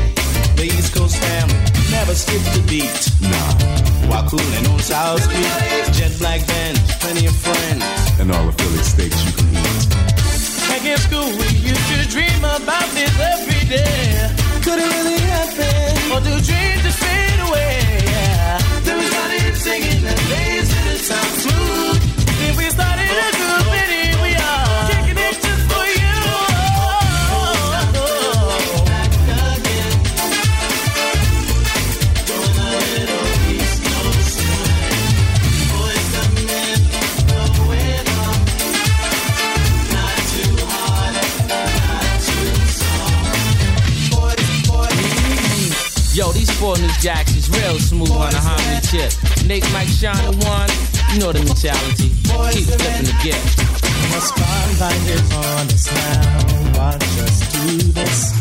Speaker 5: never skip the beat. Nah, while cooling on South Street, jet black Benz, plenty of friends.
Speaker 7: And all the Philly steaks you can eat.
Speaker 27: Back in school, we used to dream about this every day. Could it really happen? Or do dreams just fade away? Yeah. Then we started singing and dancing it sounds smooth. These four new jacks is real smooth on a harmony chip. Nate, Mike, Shawn, the one, you know the mentality. Keep flipping the gift.
Speaker 29: The spotlight is on us now. Watch us do this.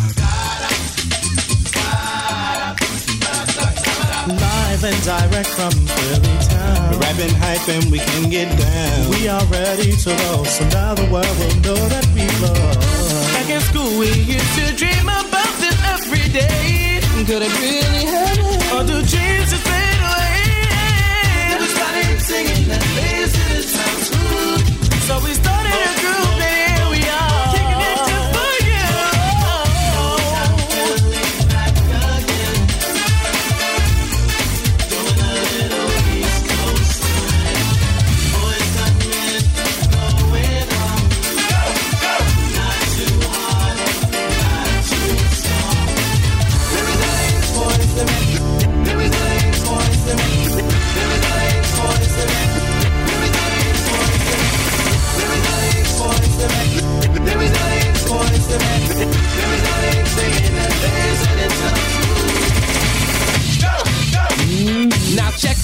Speaker 29: Live and direct from Philly town.
Speaker 5: We're rapping hype and we can get down.
Speaker 29: We are ready to roll, so now the world will know that we love.
Speaker 27: Back in school, we used to dream about this every day. Could it really happen? Or do dreams just fade away? Started singing and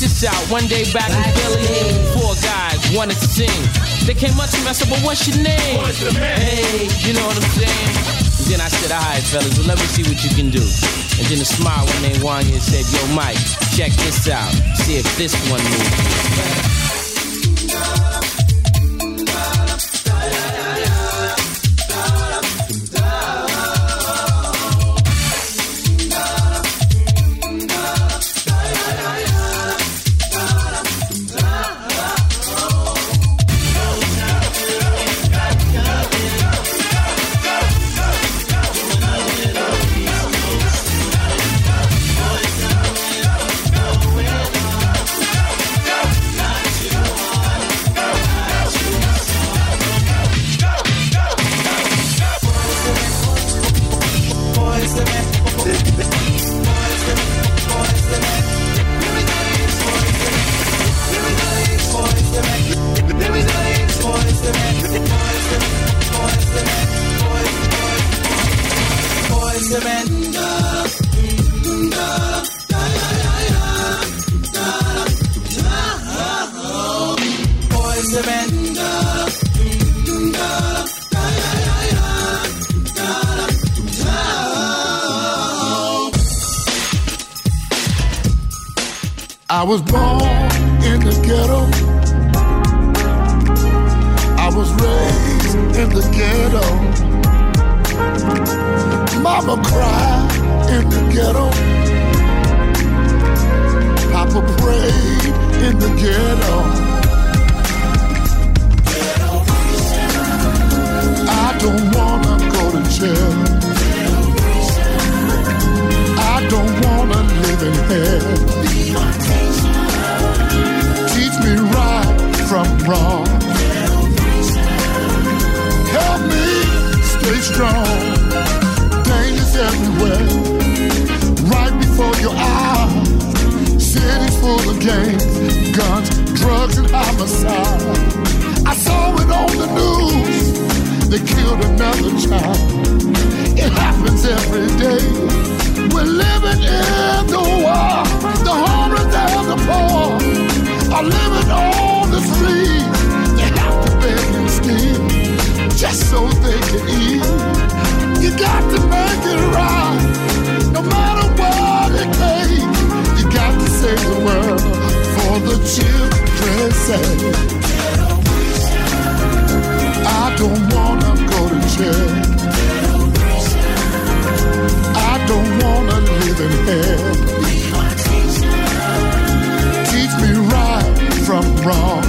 Speaker 27: this out. One day back in Philly, four guys wanted to sing. They came up to me, I said, "Well, what's your name?" What's Hey, you know what I'm saying? And then I said, "All right, fellas, well, let me see what you can do." And then a smile when they won and said, "Yo, Mike, check this out. See if this one moves."
Speaker 8: I was born in the ghetto. I was raised in the ghetto. Mama cried in the ghetto. Papa prayed in the ghetto. I don't wanna live in hell. Teach me right from wrong. Help me stay strong. Dangers everywhere, right before your eyes. Full of gangs, guns, drugs, and homicide. I saw it on the news. They killed another child. It happens every day. We're living in the war. The homeless and the poor are living on the street. They have to beg and steal just so they can eat. You got to make it right, no matter what it takes. You got to save the world for the children's sake. I don't wanna go to jail. I don't wanna live in hell. Teach me right from wrong.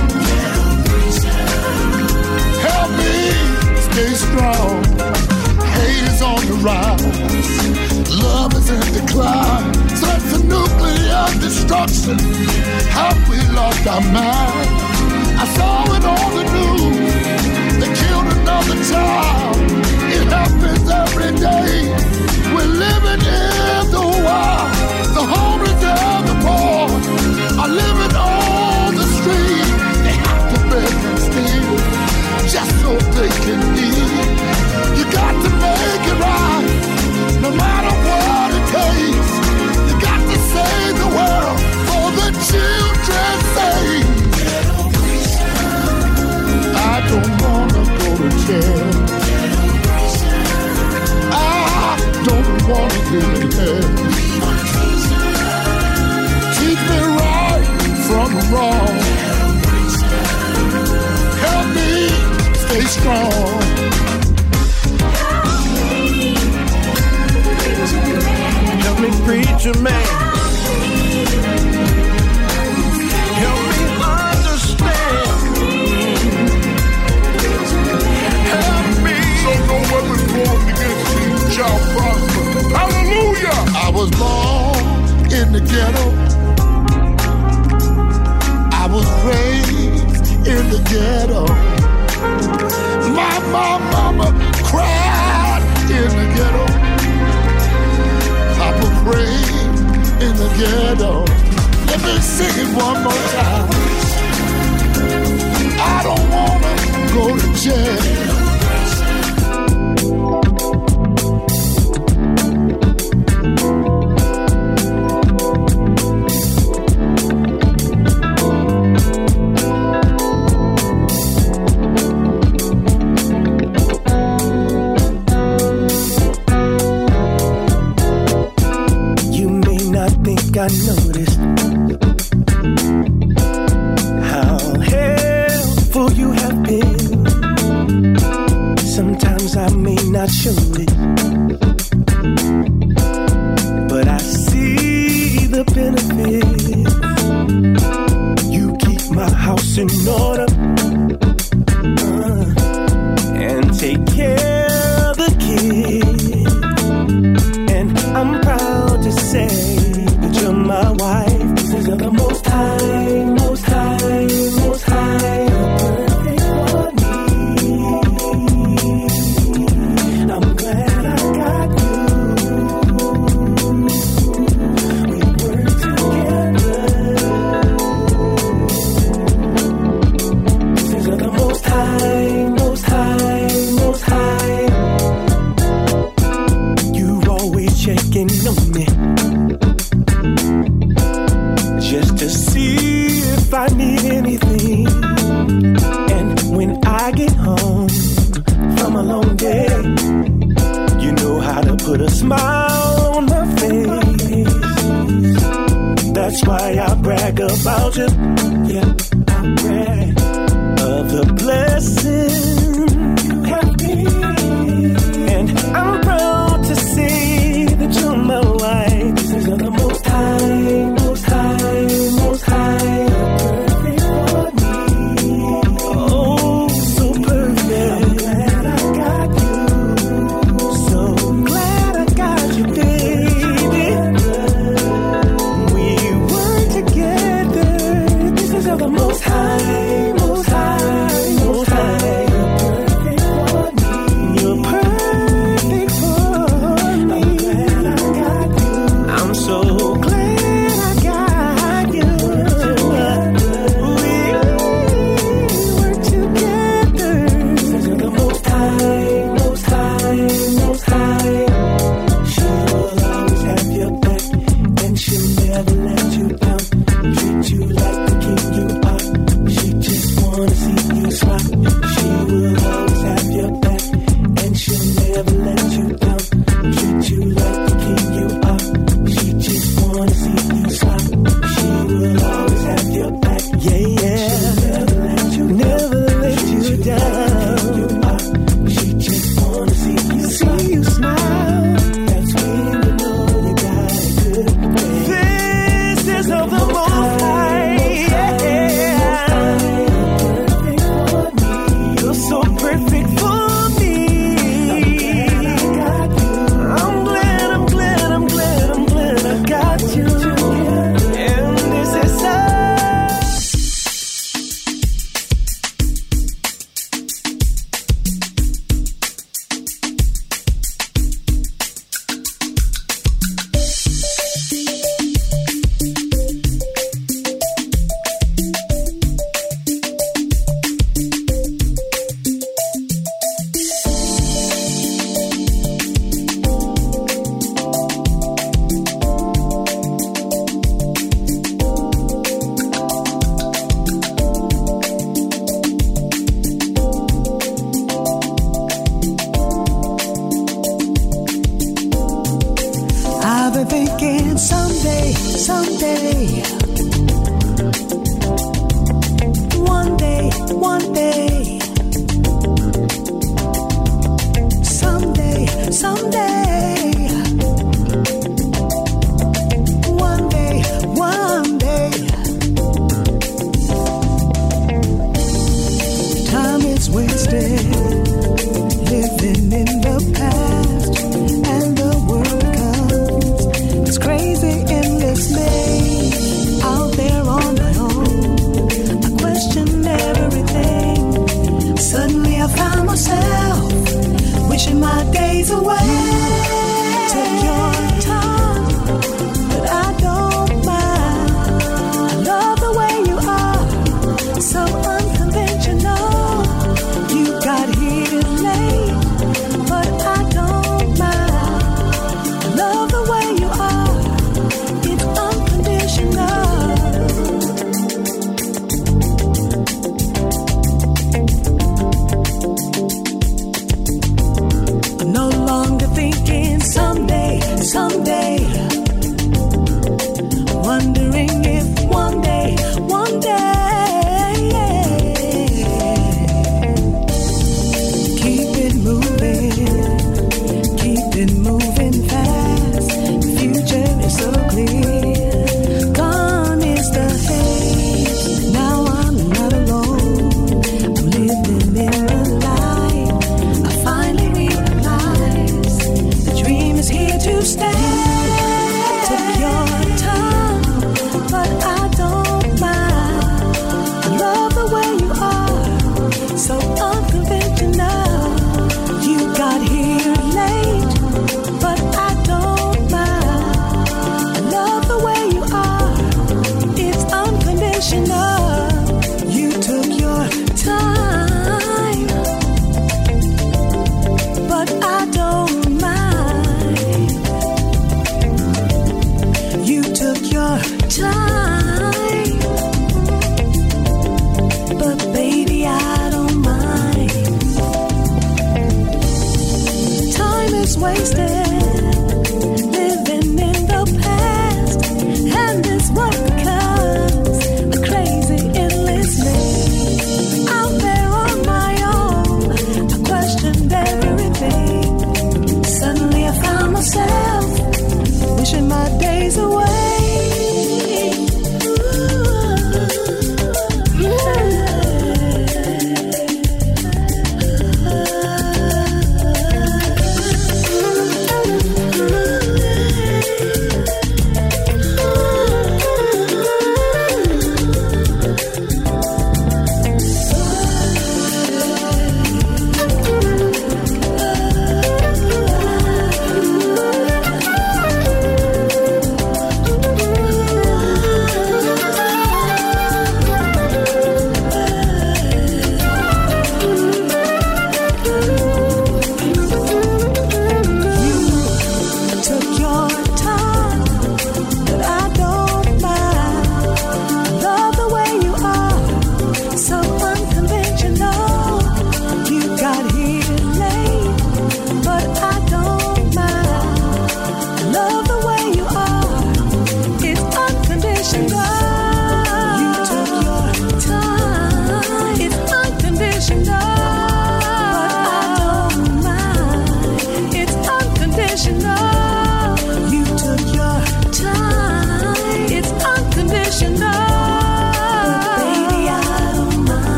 Speaker 8: Help me stay strong. Hate is on the rise. Love is in decline. Nuclear destruction. Have we lost our mind? I saw it on the news. Killed another child. It happens every day. We're living in the wild. The homeless and the poor are living on the street. They have to beg and steal just so they can eat. You got to make it right, no matter what it takes. I ah, don't wanna live in hell. Teach me right from wrong. Help me stay strong.
Speaker 30: Help me, man.
Speaker 8: Shall prosper. Hallelujah! I was born in the ghetto. I was raised in the ghetto. My, my mama cried in the ghetto. Papa prayed in the ghetto. Let me sing it one more time. I don't wanna go to jail.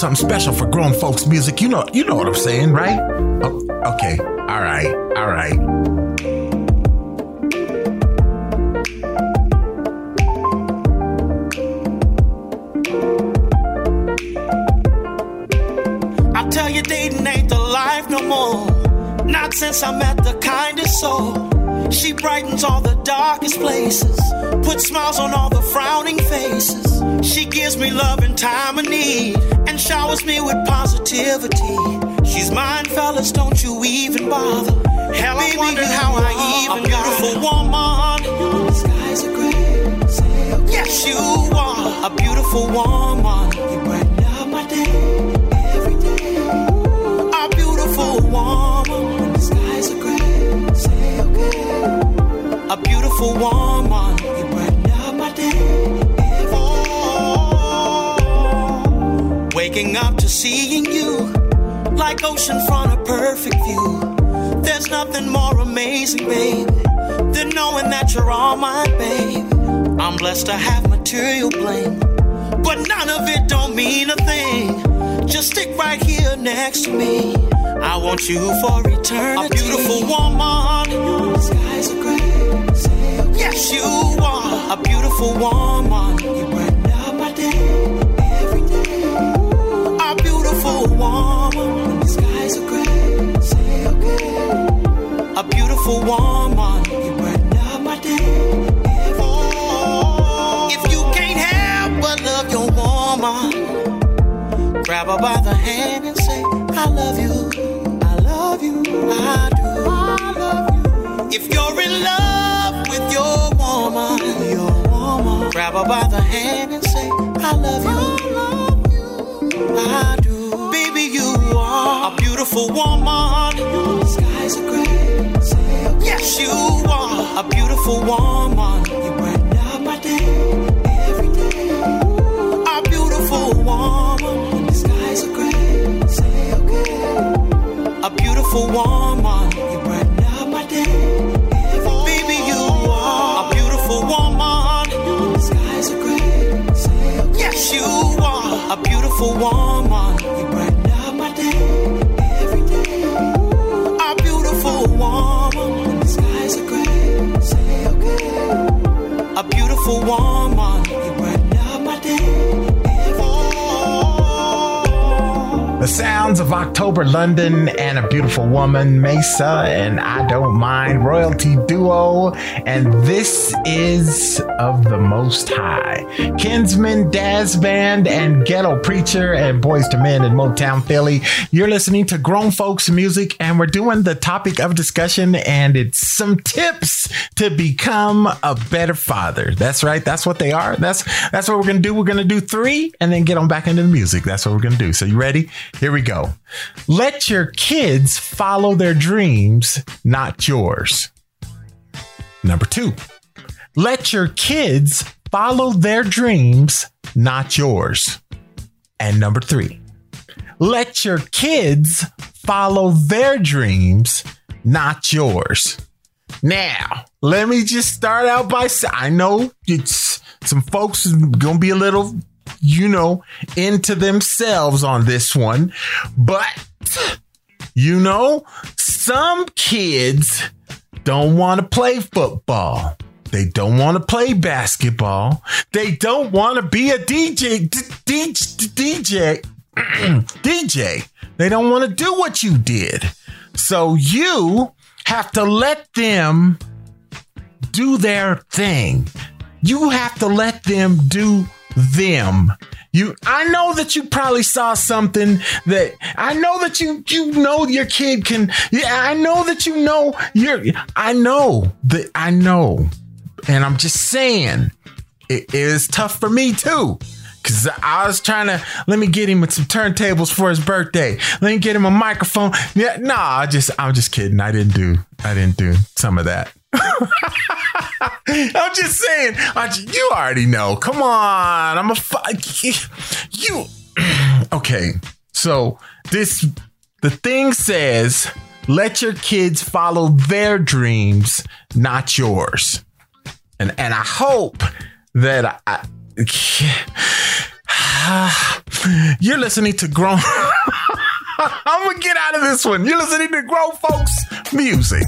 Speaker 1: something special for grown folks music. You know, you know what I'm saying, right? Oh, okay. All right. All right.
Speaker 13: i tell you they don't since I met the kindest soul. She brightens all the darkest places, puts smiles on all the frowning faces. She gives me love in time of need showers me with positivity. She's mine, fellas, don't you even bother. Hell, I wonder how I even got. a beautiful woman. Skies are gray. Say. Yes, you are a beautiful woman. You brighten up my day every day. A beautiful woman. When the skies are gray, say okay. A beautiful woman. Up to seeing you like ocean front, a perfect view. There's nothing more amazing, baby, than knowing that you're all mine, baby. I'm blessed to have material bling, but none of it don't mean a thing. Just stick right here next to me. I want you for eternity. A beautiful woman. Skies are gray. Yes, you are a beautiful woman. Beautiful woman. You brighten up my day. If you can't help but love your woman, grab her by the hand and say, I love you. I love you. I do. I love you. If you're in love with your woman, your woman, grab her by the hand and say, I love you. I do. Baby, you are a beautiful woman. Your skies are gray. Yes, you are a beautiful woman. You brighten up my day every day. A beautiful woman. When the skies are gray. Say okay. A beautiful woman. You brighten up my day. Baby, you are a beautiful woman. When the skies are gray. Say okay. Yes, you are a beautiful woman. Beautiful woman. The
Speaker 1: sounds of October London and a beautiful woman, Maysa, and I Don't Mind, royalty duo, and this is of the Most High. Kinsman, Dazz Band, and Ghetto Preacher, and Boyz II Men in Motownphilly. You're listening to Grown Folks Music, and we're doing the topic of discussion, and it's some tips to become a better father. That's right. That's what they are. That's that's what we're gonna do. We're gonna do three, and then get on back into the music. That's what we're gonna do. So you ready? Here we go. Let your kids follow their dreams, not yours. Number two, let your kids follow their dreams, not yours. And number three, let your kids follow their dreams, not yours. Now, let me just start out by saying I know it's some folks gonna be a little, you know, into themselves on this one, but you know, some kids don't want to play football. They don't want to play basketball. They don't want to be a DJ. D- DJ. DJ. *clears throat* They don't want to do what you did. So you have to let them do their thing. You have to let them do them. You I know that you probably saw something that I know that you you know your kid can yeah, I know that you know you're I know that I know. And I'm just saying it is tough for me too. Cause I was trying to let me get him with some turntables for his birthday. Let me get him a microphone. Yeah, nah, I just I'm just kidding. I didn't do I didn't do some of that. *laughs* I'm just saying. You already know. Come on. I'm a fu- you. *clears throat* Okay. So this the thing says let your kids follow their dreams, not yours. And and I hope that I *sighs* you're listening to grown *laughs* I'm gonna get out of this one. You're listening to grown folks music.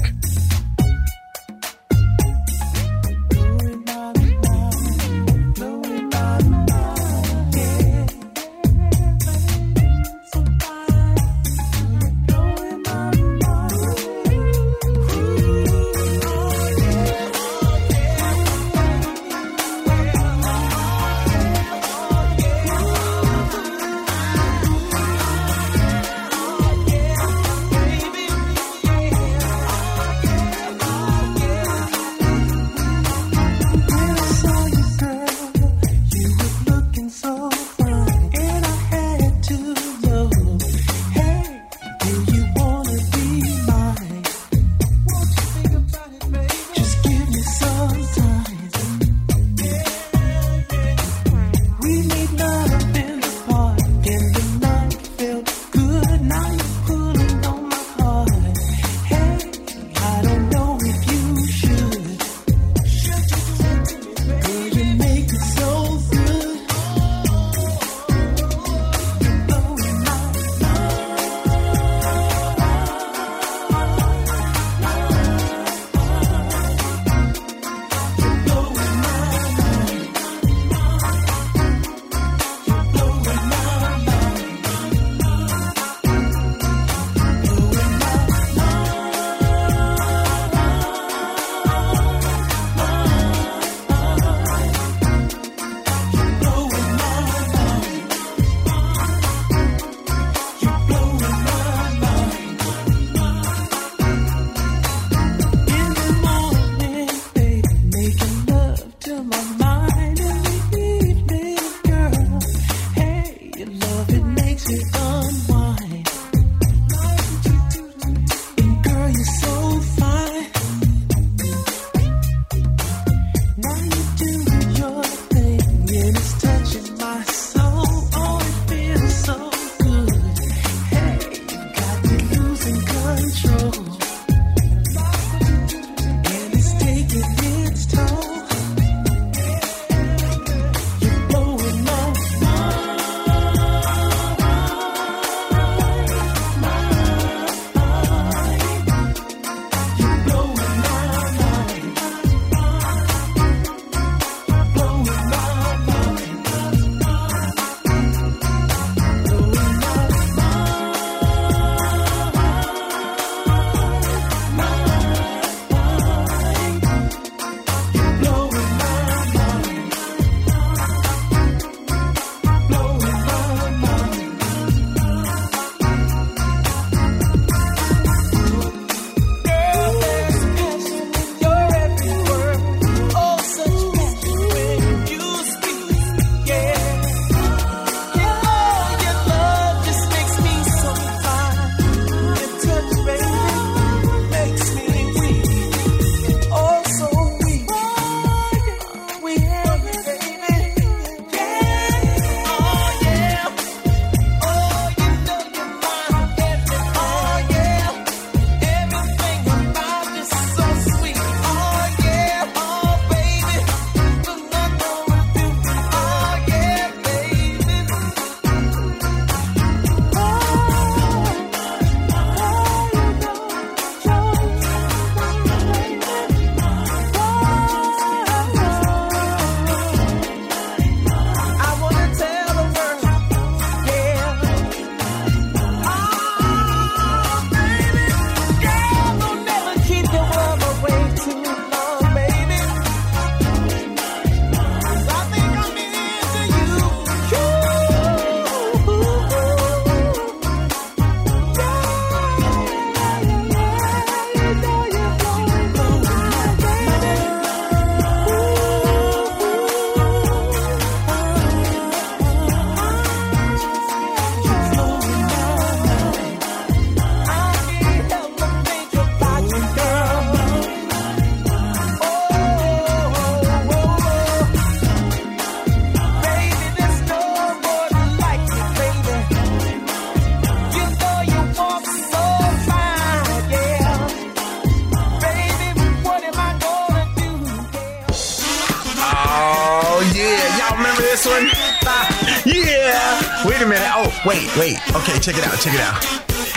Speaker 16: Wait a minute. Oh, wait, wait. Okay, check it out. Check it out.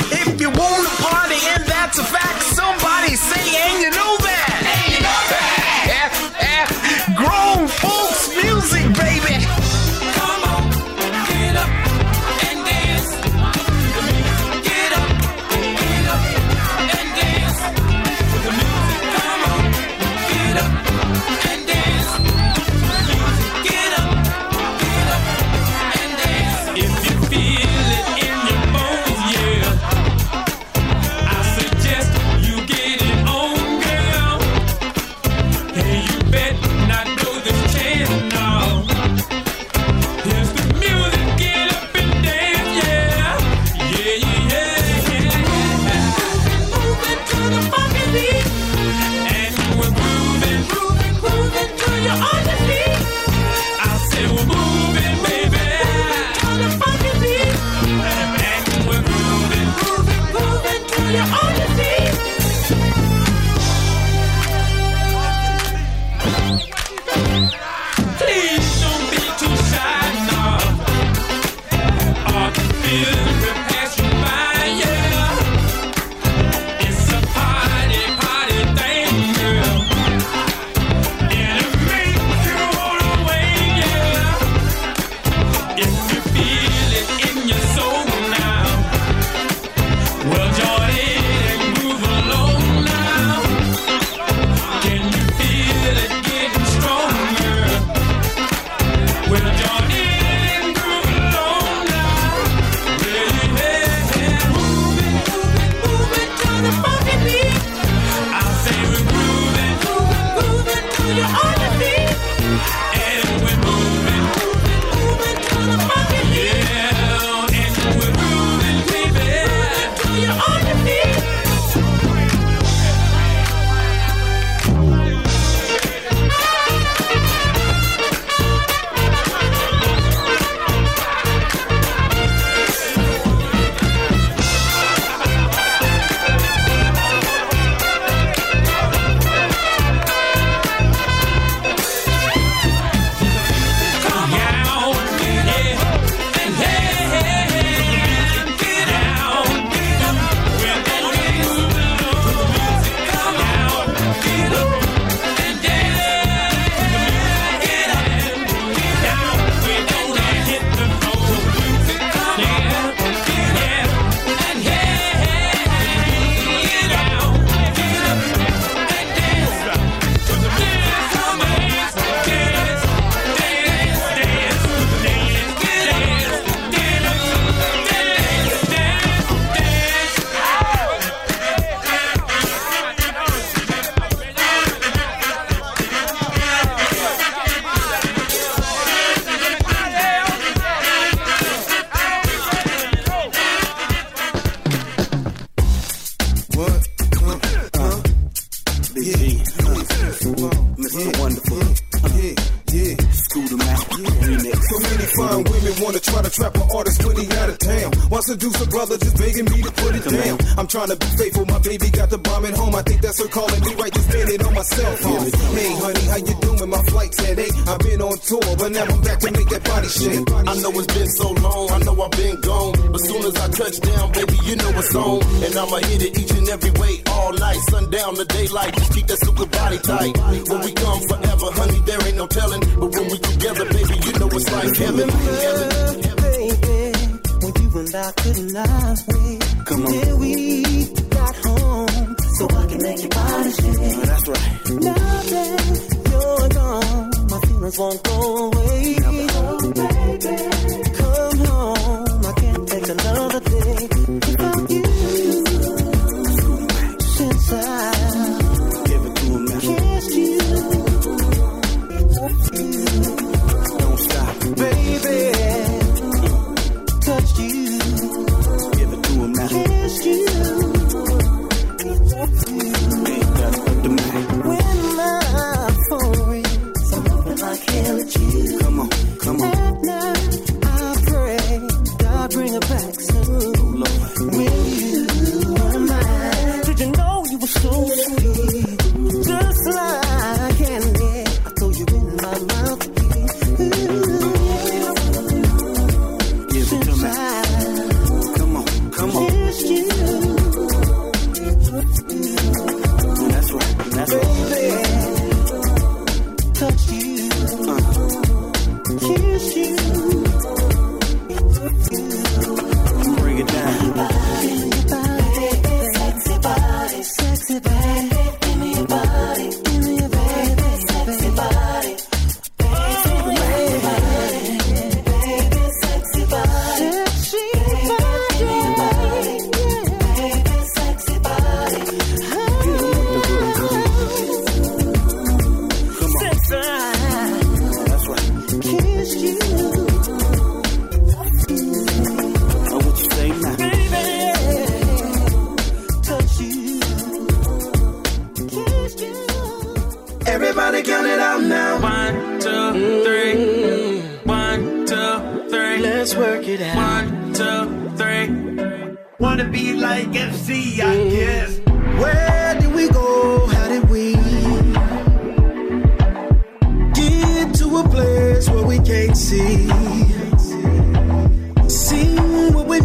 Speaker 16: If you want to party, and that's a fact, somebody say, and you know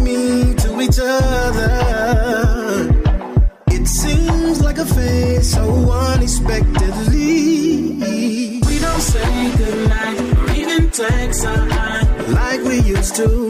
Speaker 31: to
Speaker 32: each
Speaker 6: other. It seems like a phase so unexpectedly.
Speaker 33: We don't say goodnight or even text a line
Speaker 6: like we used to.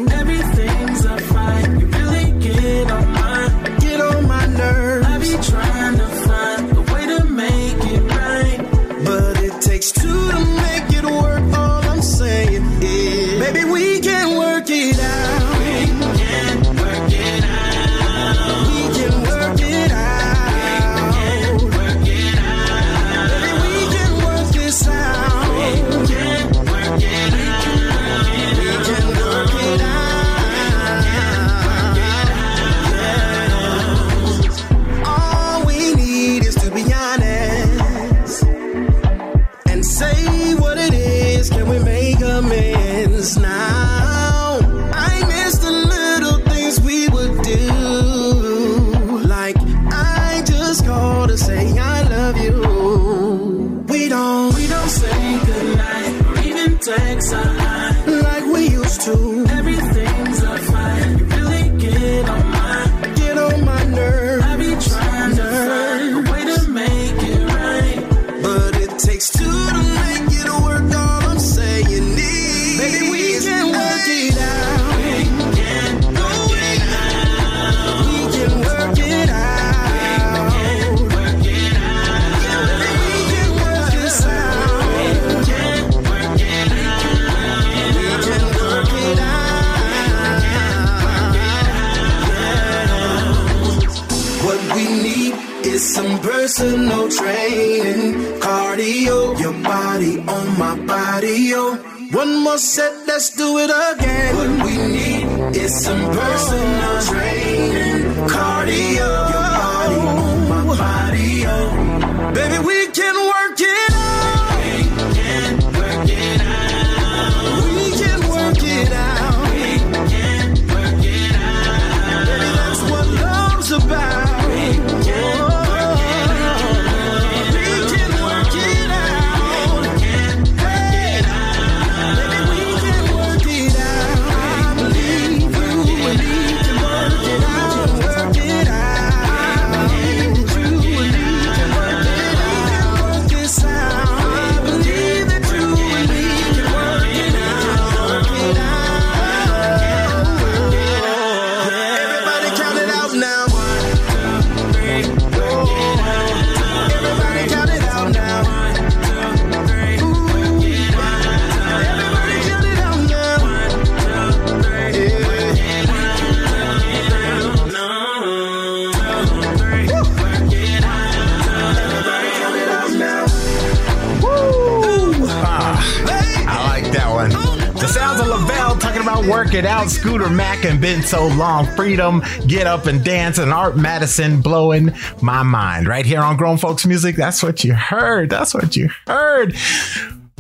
Speaker 6: One more set, let's do it again. What we need is some personal training,
Speaker 1: Scooter Mac and been so long. Freedom, get up and dance, and Art Madison blowing my mind right here on Grown Folks Music. That's what you heard. That's what you heard.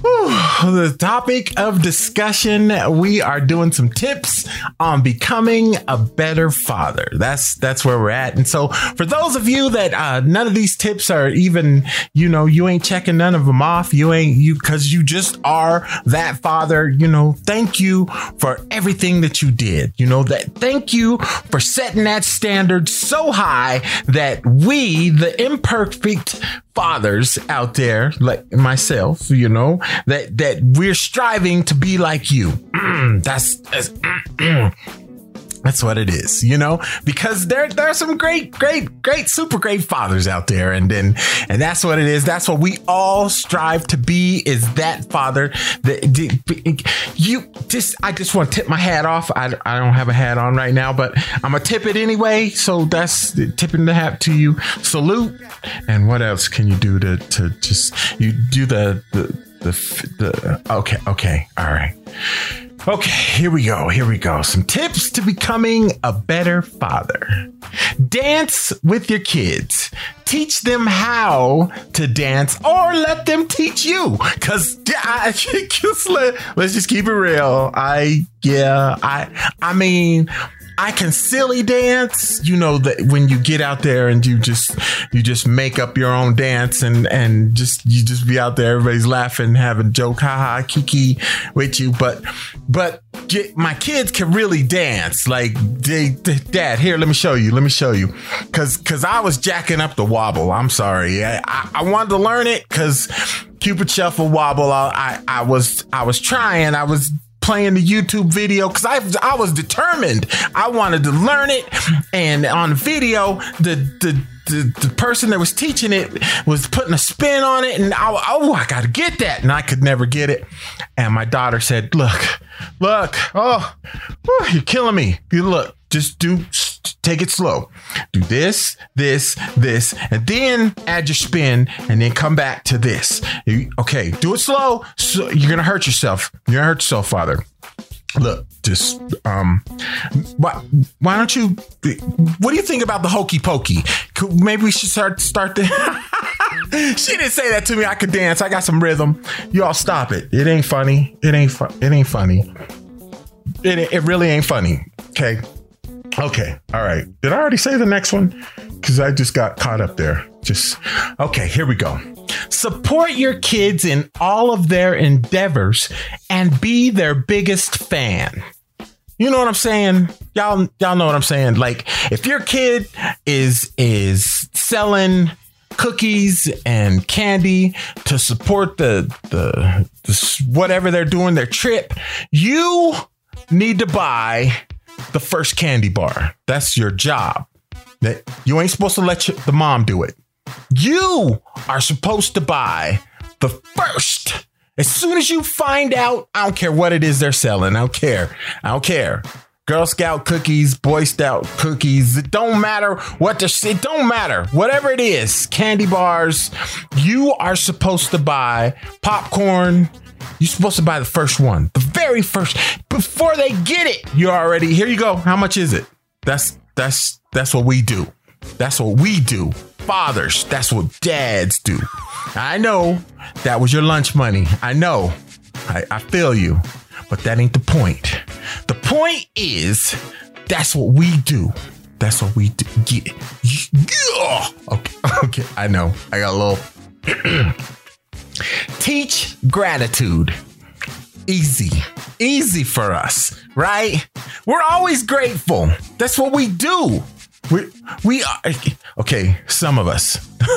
Speaker 1: Whew. The topic of discussion, we are doing some tips on becoming a better father. That's that's where we're at. And so for those of you that uh, none of these tips are even, you know, you ain't checking none of them off. You ain't you because you just are that father. You know, thank you for everything that you did. You know that. Thank you for setting that standard so high that we, the imperfect fathers out there like myself you know that that we're striving to be like you Mm, that's that's, mm, *clears throat* that's what it is you know? Because there there are some great great great super great fathers out there and then and that's what it is. That's what we all strive to be is that father that you just i just want to tip my hat off. I, I don't have a hat on right now but i'm gonna tip it anyway so that's tipping the hat to you. Salute and what else can you do to to just you do the the the, the okay okay all right Okay, here we go. Here we go. Some tips to becoming a better father. Dance with your kids. Teach them how to dance or let them teach you. Cause I, *laughs* let's just keep it real. I, yeah, I, I mean, I can silly dance, you know, that when you get out there and you just you just make up your own dance and and just you just be out there, everybody's laughing, having joke, haha, kiki with you. But but get, my kids can really dance. Like, they, they- Dad, here, let me show you. Let me show you. Cause cause I was jacking up the wobble. I'm sorry. I I, I wanted to learn it because Cupid Shuffle Wobble. I, I I was I was trying. I was playing the YouTube video because I I was determined. I wanted to learn it, and on video, the the. The, the person that was teaching it was putting a spin on it, and I, oh, I got to get that, and I could never get it. And my daughter said, "Look, look, oh, whew, you're killing me. You look, just do, take it slow. Do this, this, this, and then add your spin, and then come back to this. Okay, do it slow. So you're gonna hurt yourself. You're gonna hurt yourself, father. Look, just um, why why don't you? What do you think about the hokey pokey? Maybe we should start start the. *laughs* she didn't say that to me. I could dance. I got some rhythm. Y'all stop it. It ain't funny. It ain't fun. It ain't funny. It it really ain't funny. Okay. Okay. All right. Did I already say the next one? Because I just got caught up there. Just okay. Here we go. Support your kids in all of their endeavors and be their biggest fan. You know what I'm saying? Y'all y'all know what I'm saying? Like if your kid is is selling cookies and candy to support the the, the whatever they're doing their trip, you need to buy the first candy bar. That's your job. That you ain't supposed to let your, the mom do it. You are supposed to buy the first. As soon as you find out, I don't care what it is they're selling. I don't care. I don't care. Girl Scout cookies, Boy Scout cookies. It don't matter what the it don't matter. Whatever it is, candy bars. You are supposed to buy popcorn. You're supposed to buy the first one, the very first. Before they get it, you already here. You go. How much is it? That's that's that's what we do. That's what we do. Fathers, that's what dads do. I know that was your lunch money. I know. I, I feel you. But that ain't the point. The point is that's what we do. That's what we do. Yeah. Yeah. Okay. *laughs* Okay. I know. I got a little. *clears throat* Teach gratitude. Easy. Easy for us, right? We're always grateful. That's what we do. We we are okay, some of us. *laughs*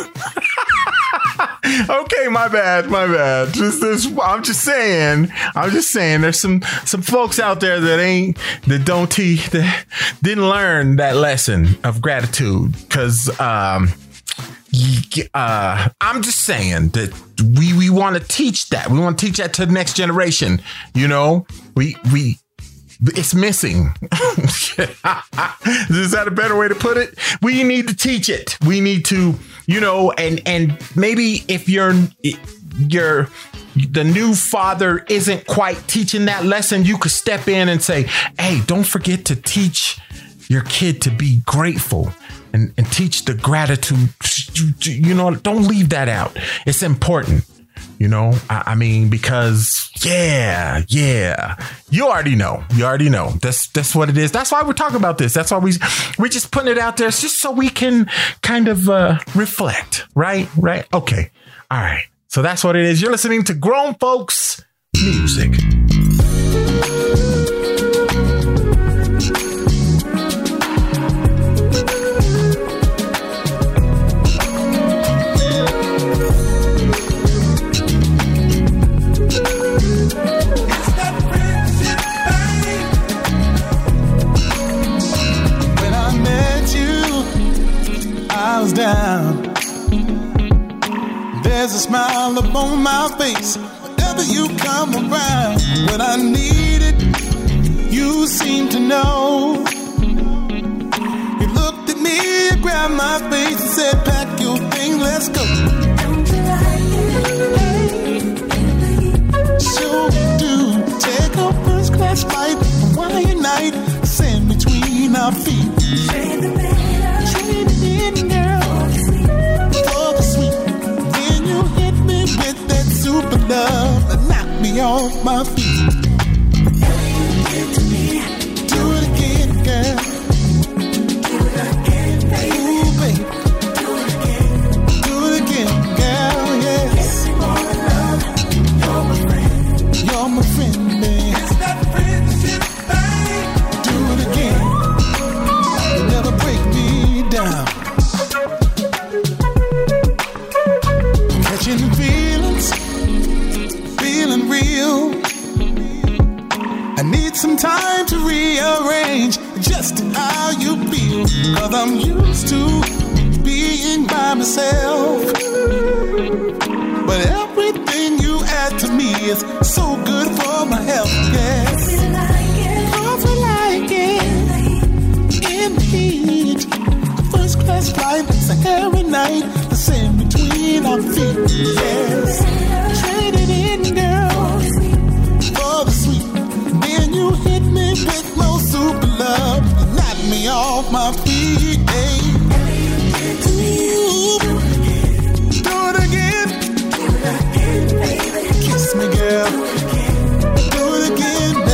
Speaker 1: okay, my bad, my bad. Just this I'm just saying, I'm just saying there's some some folks out there that ain't that don't teach that didn't learn that lesson of gratitude cuz um uh, I'm just saying that we we want to teach that. We want to teach that to the next generation. You know, we we it's missing. *laughs* Is that a better way to put it? We need to teach it. We need to, you know, and and maybe if you're you're the new father isn't quite teaching that lesson, you could step in and say, "Hey, don't forget to teach your kid to be grateful." And, and teach the gratitude. You, know, don't leave that out. It's important. You know, I, I mean, because yeah, yeah, you already know. You already know. That's that's what it is. That's why we're talking about this. That's why we we're just putting it out there, it's just so we can kind of uh, reflect. Right, right. Okay, all right. So that's what it is. You're listening to Grown Folks Music.
Speaker 6: Down. There's a smile upon my face whenever you come around. When I need it, you seem to know. You looked at me, you grabbed my face and said, Pack your things, let's go. Sure do. Take a first class flight, Hawaiian night, sand between our feet.
Speaker 4: stupid love that knocked me off my feet. Do it again, girl. take some time to rearrange just how you feel. Cause I'm used to being by myself. But everything you add to me is so good for my health, yes. Yeah. Like it. Like Indeed, first class life is a hairy night, the same between our feet, yes. Trading with no super love you knock me off my feet. Ooh, do it again. do it again. Kiss me, girl. Do it again, Do it again.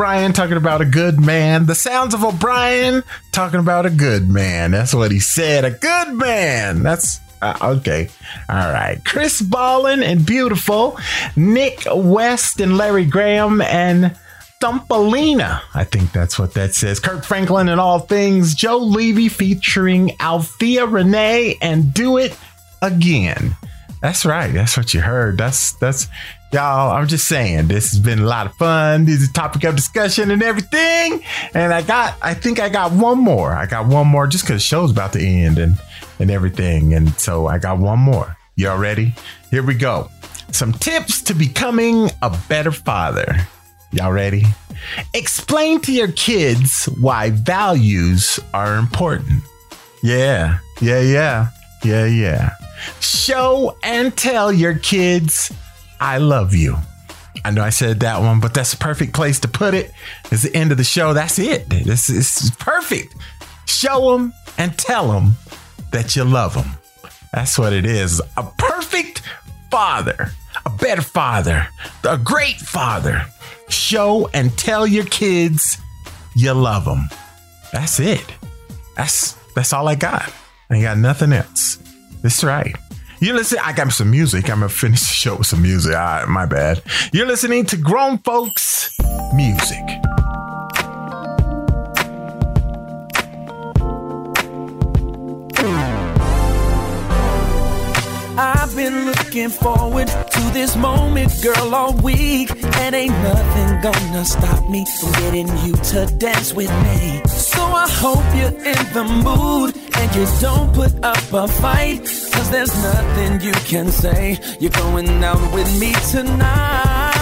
Speaker 34: O'Bryan
Speaker 35: talking about a good
Speaker 13: man. The
Speaker 1: sounds of O'Bryan talking about a good man. That's what he said. A good man. That's uh, okay. All right. Chris Ballin and Beautiful. Nik West and Larry Graham and Thumpahlenah. I think that's what that says. Kirk Franklin and All Things. Joe Leavy featuring Althea Renee and Do It Again. That's right. That's what you heard. That's that's y'all. I'm just saying this has been a lot of fun. This is a topic of discussion and everything. And I got, I think I got one more. I got one more just because the show's about to end and and everything. And so I got one more. Y'all ready? Here we go. Some tips to becoming a better father. Y'all ready? Explain to your kids why values are important. Yeah, yeah, yeah, yeah, yeah. Show and tell your kids, I love you. I know I said that one, but that's the perfect place to put it. It's the end of the show. That's it. This is perfect. Show them and tell them that you love them. That's what it is. A perfect father, a better father, a great father. Show and tell your kids you love them. That's it. That's that's all I got. I got nothing else. That's right. You listen. I got some music. I'm gonna finish the show with some music. All right, my bad. You're listening to Grown Folks Music.
Speaker 27: I've been looking forward to this moment, girl, all week. And ain't nothing gonna stop me from getting you to dance with me. So I hope you're in the mood and you don't put up a fight. Cause there's nothing you can say. You're going out with me tonight.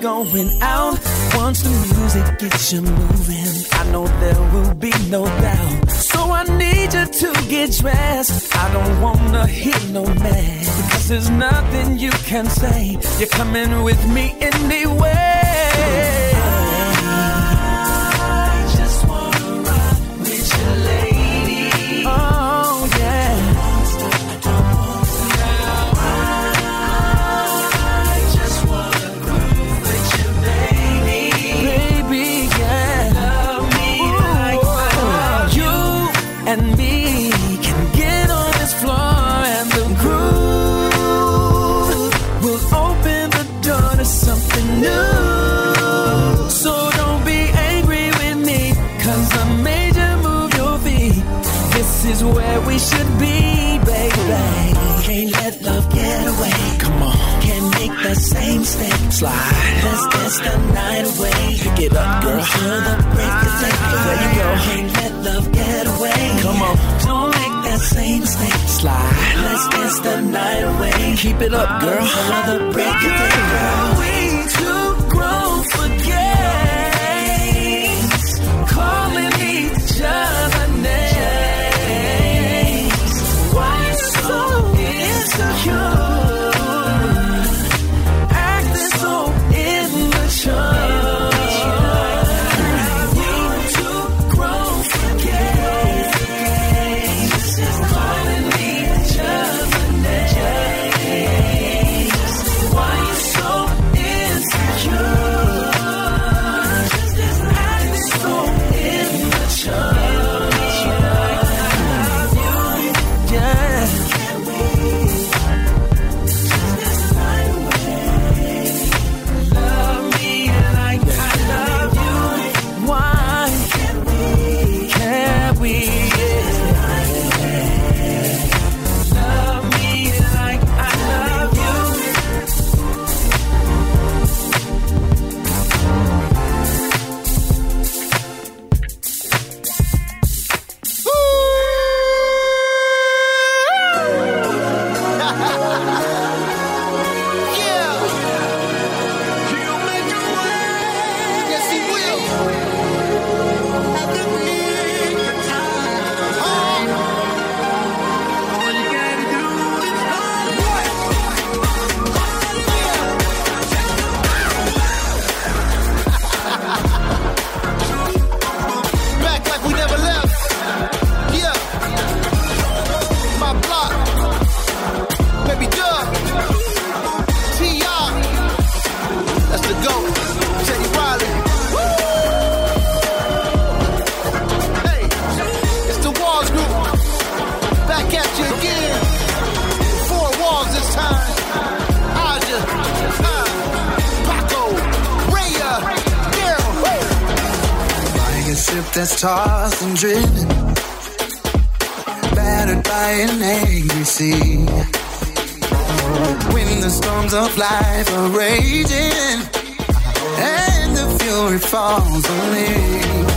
Speaker 27: Going out. Once the music gets you moving, I know there will be no doubt. So I need you to get dressed. I don't wanna hear no mess. Because there's nothing you can say. You're coming with me anyway. The same mistake. Slide. Let's dance the night away. Pick it up, girl. Till the break of day. There you go. Can't let love get away. Come on. Don't make that same mistake. Slide. Let's dance the night away. Keep it up, girl. Till the break of day. Girl, we too grown
Speaker 6: driven, battered by an angry sea. When the storms of life are raging and the fury falls on me,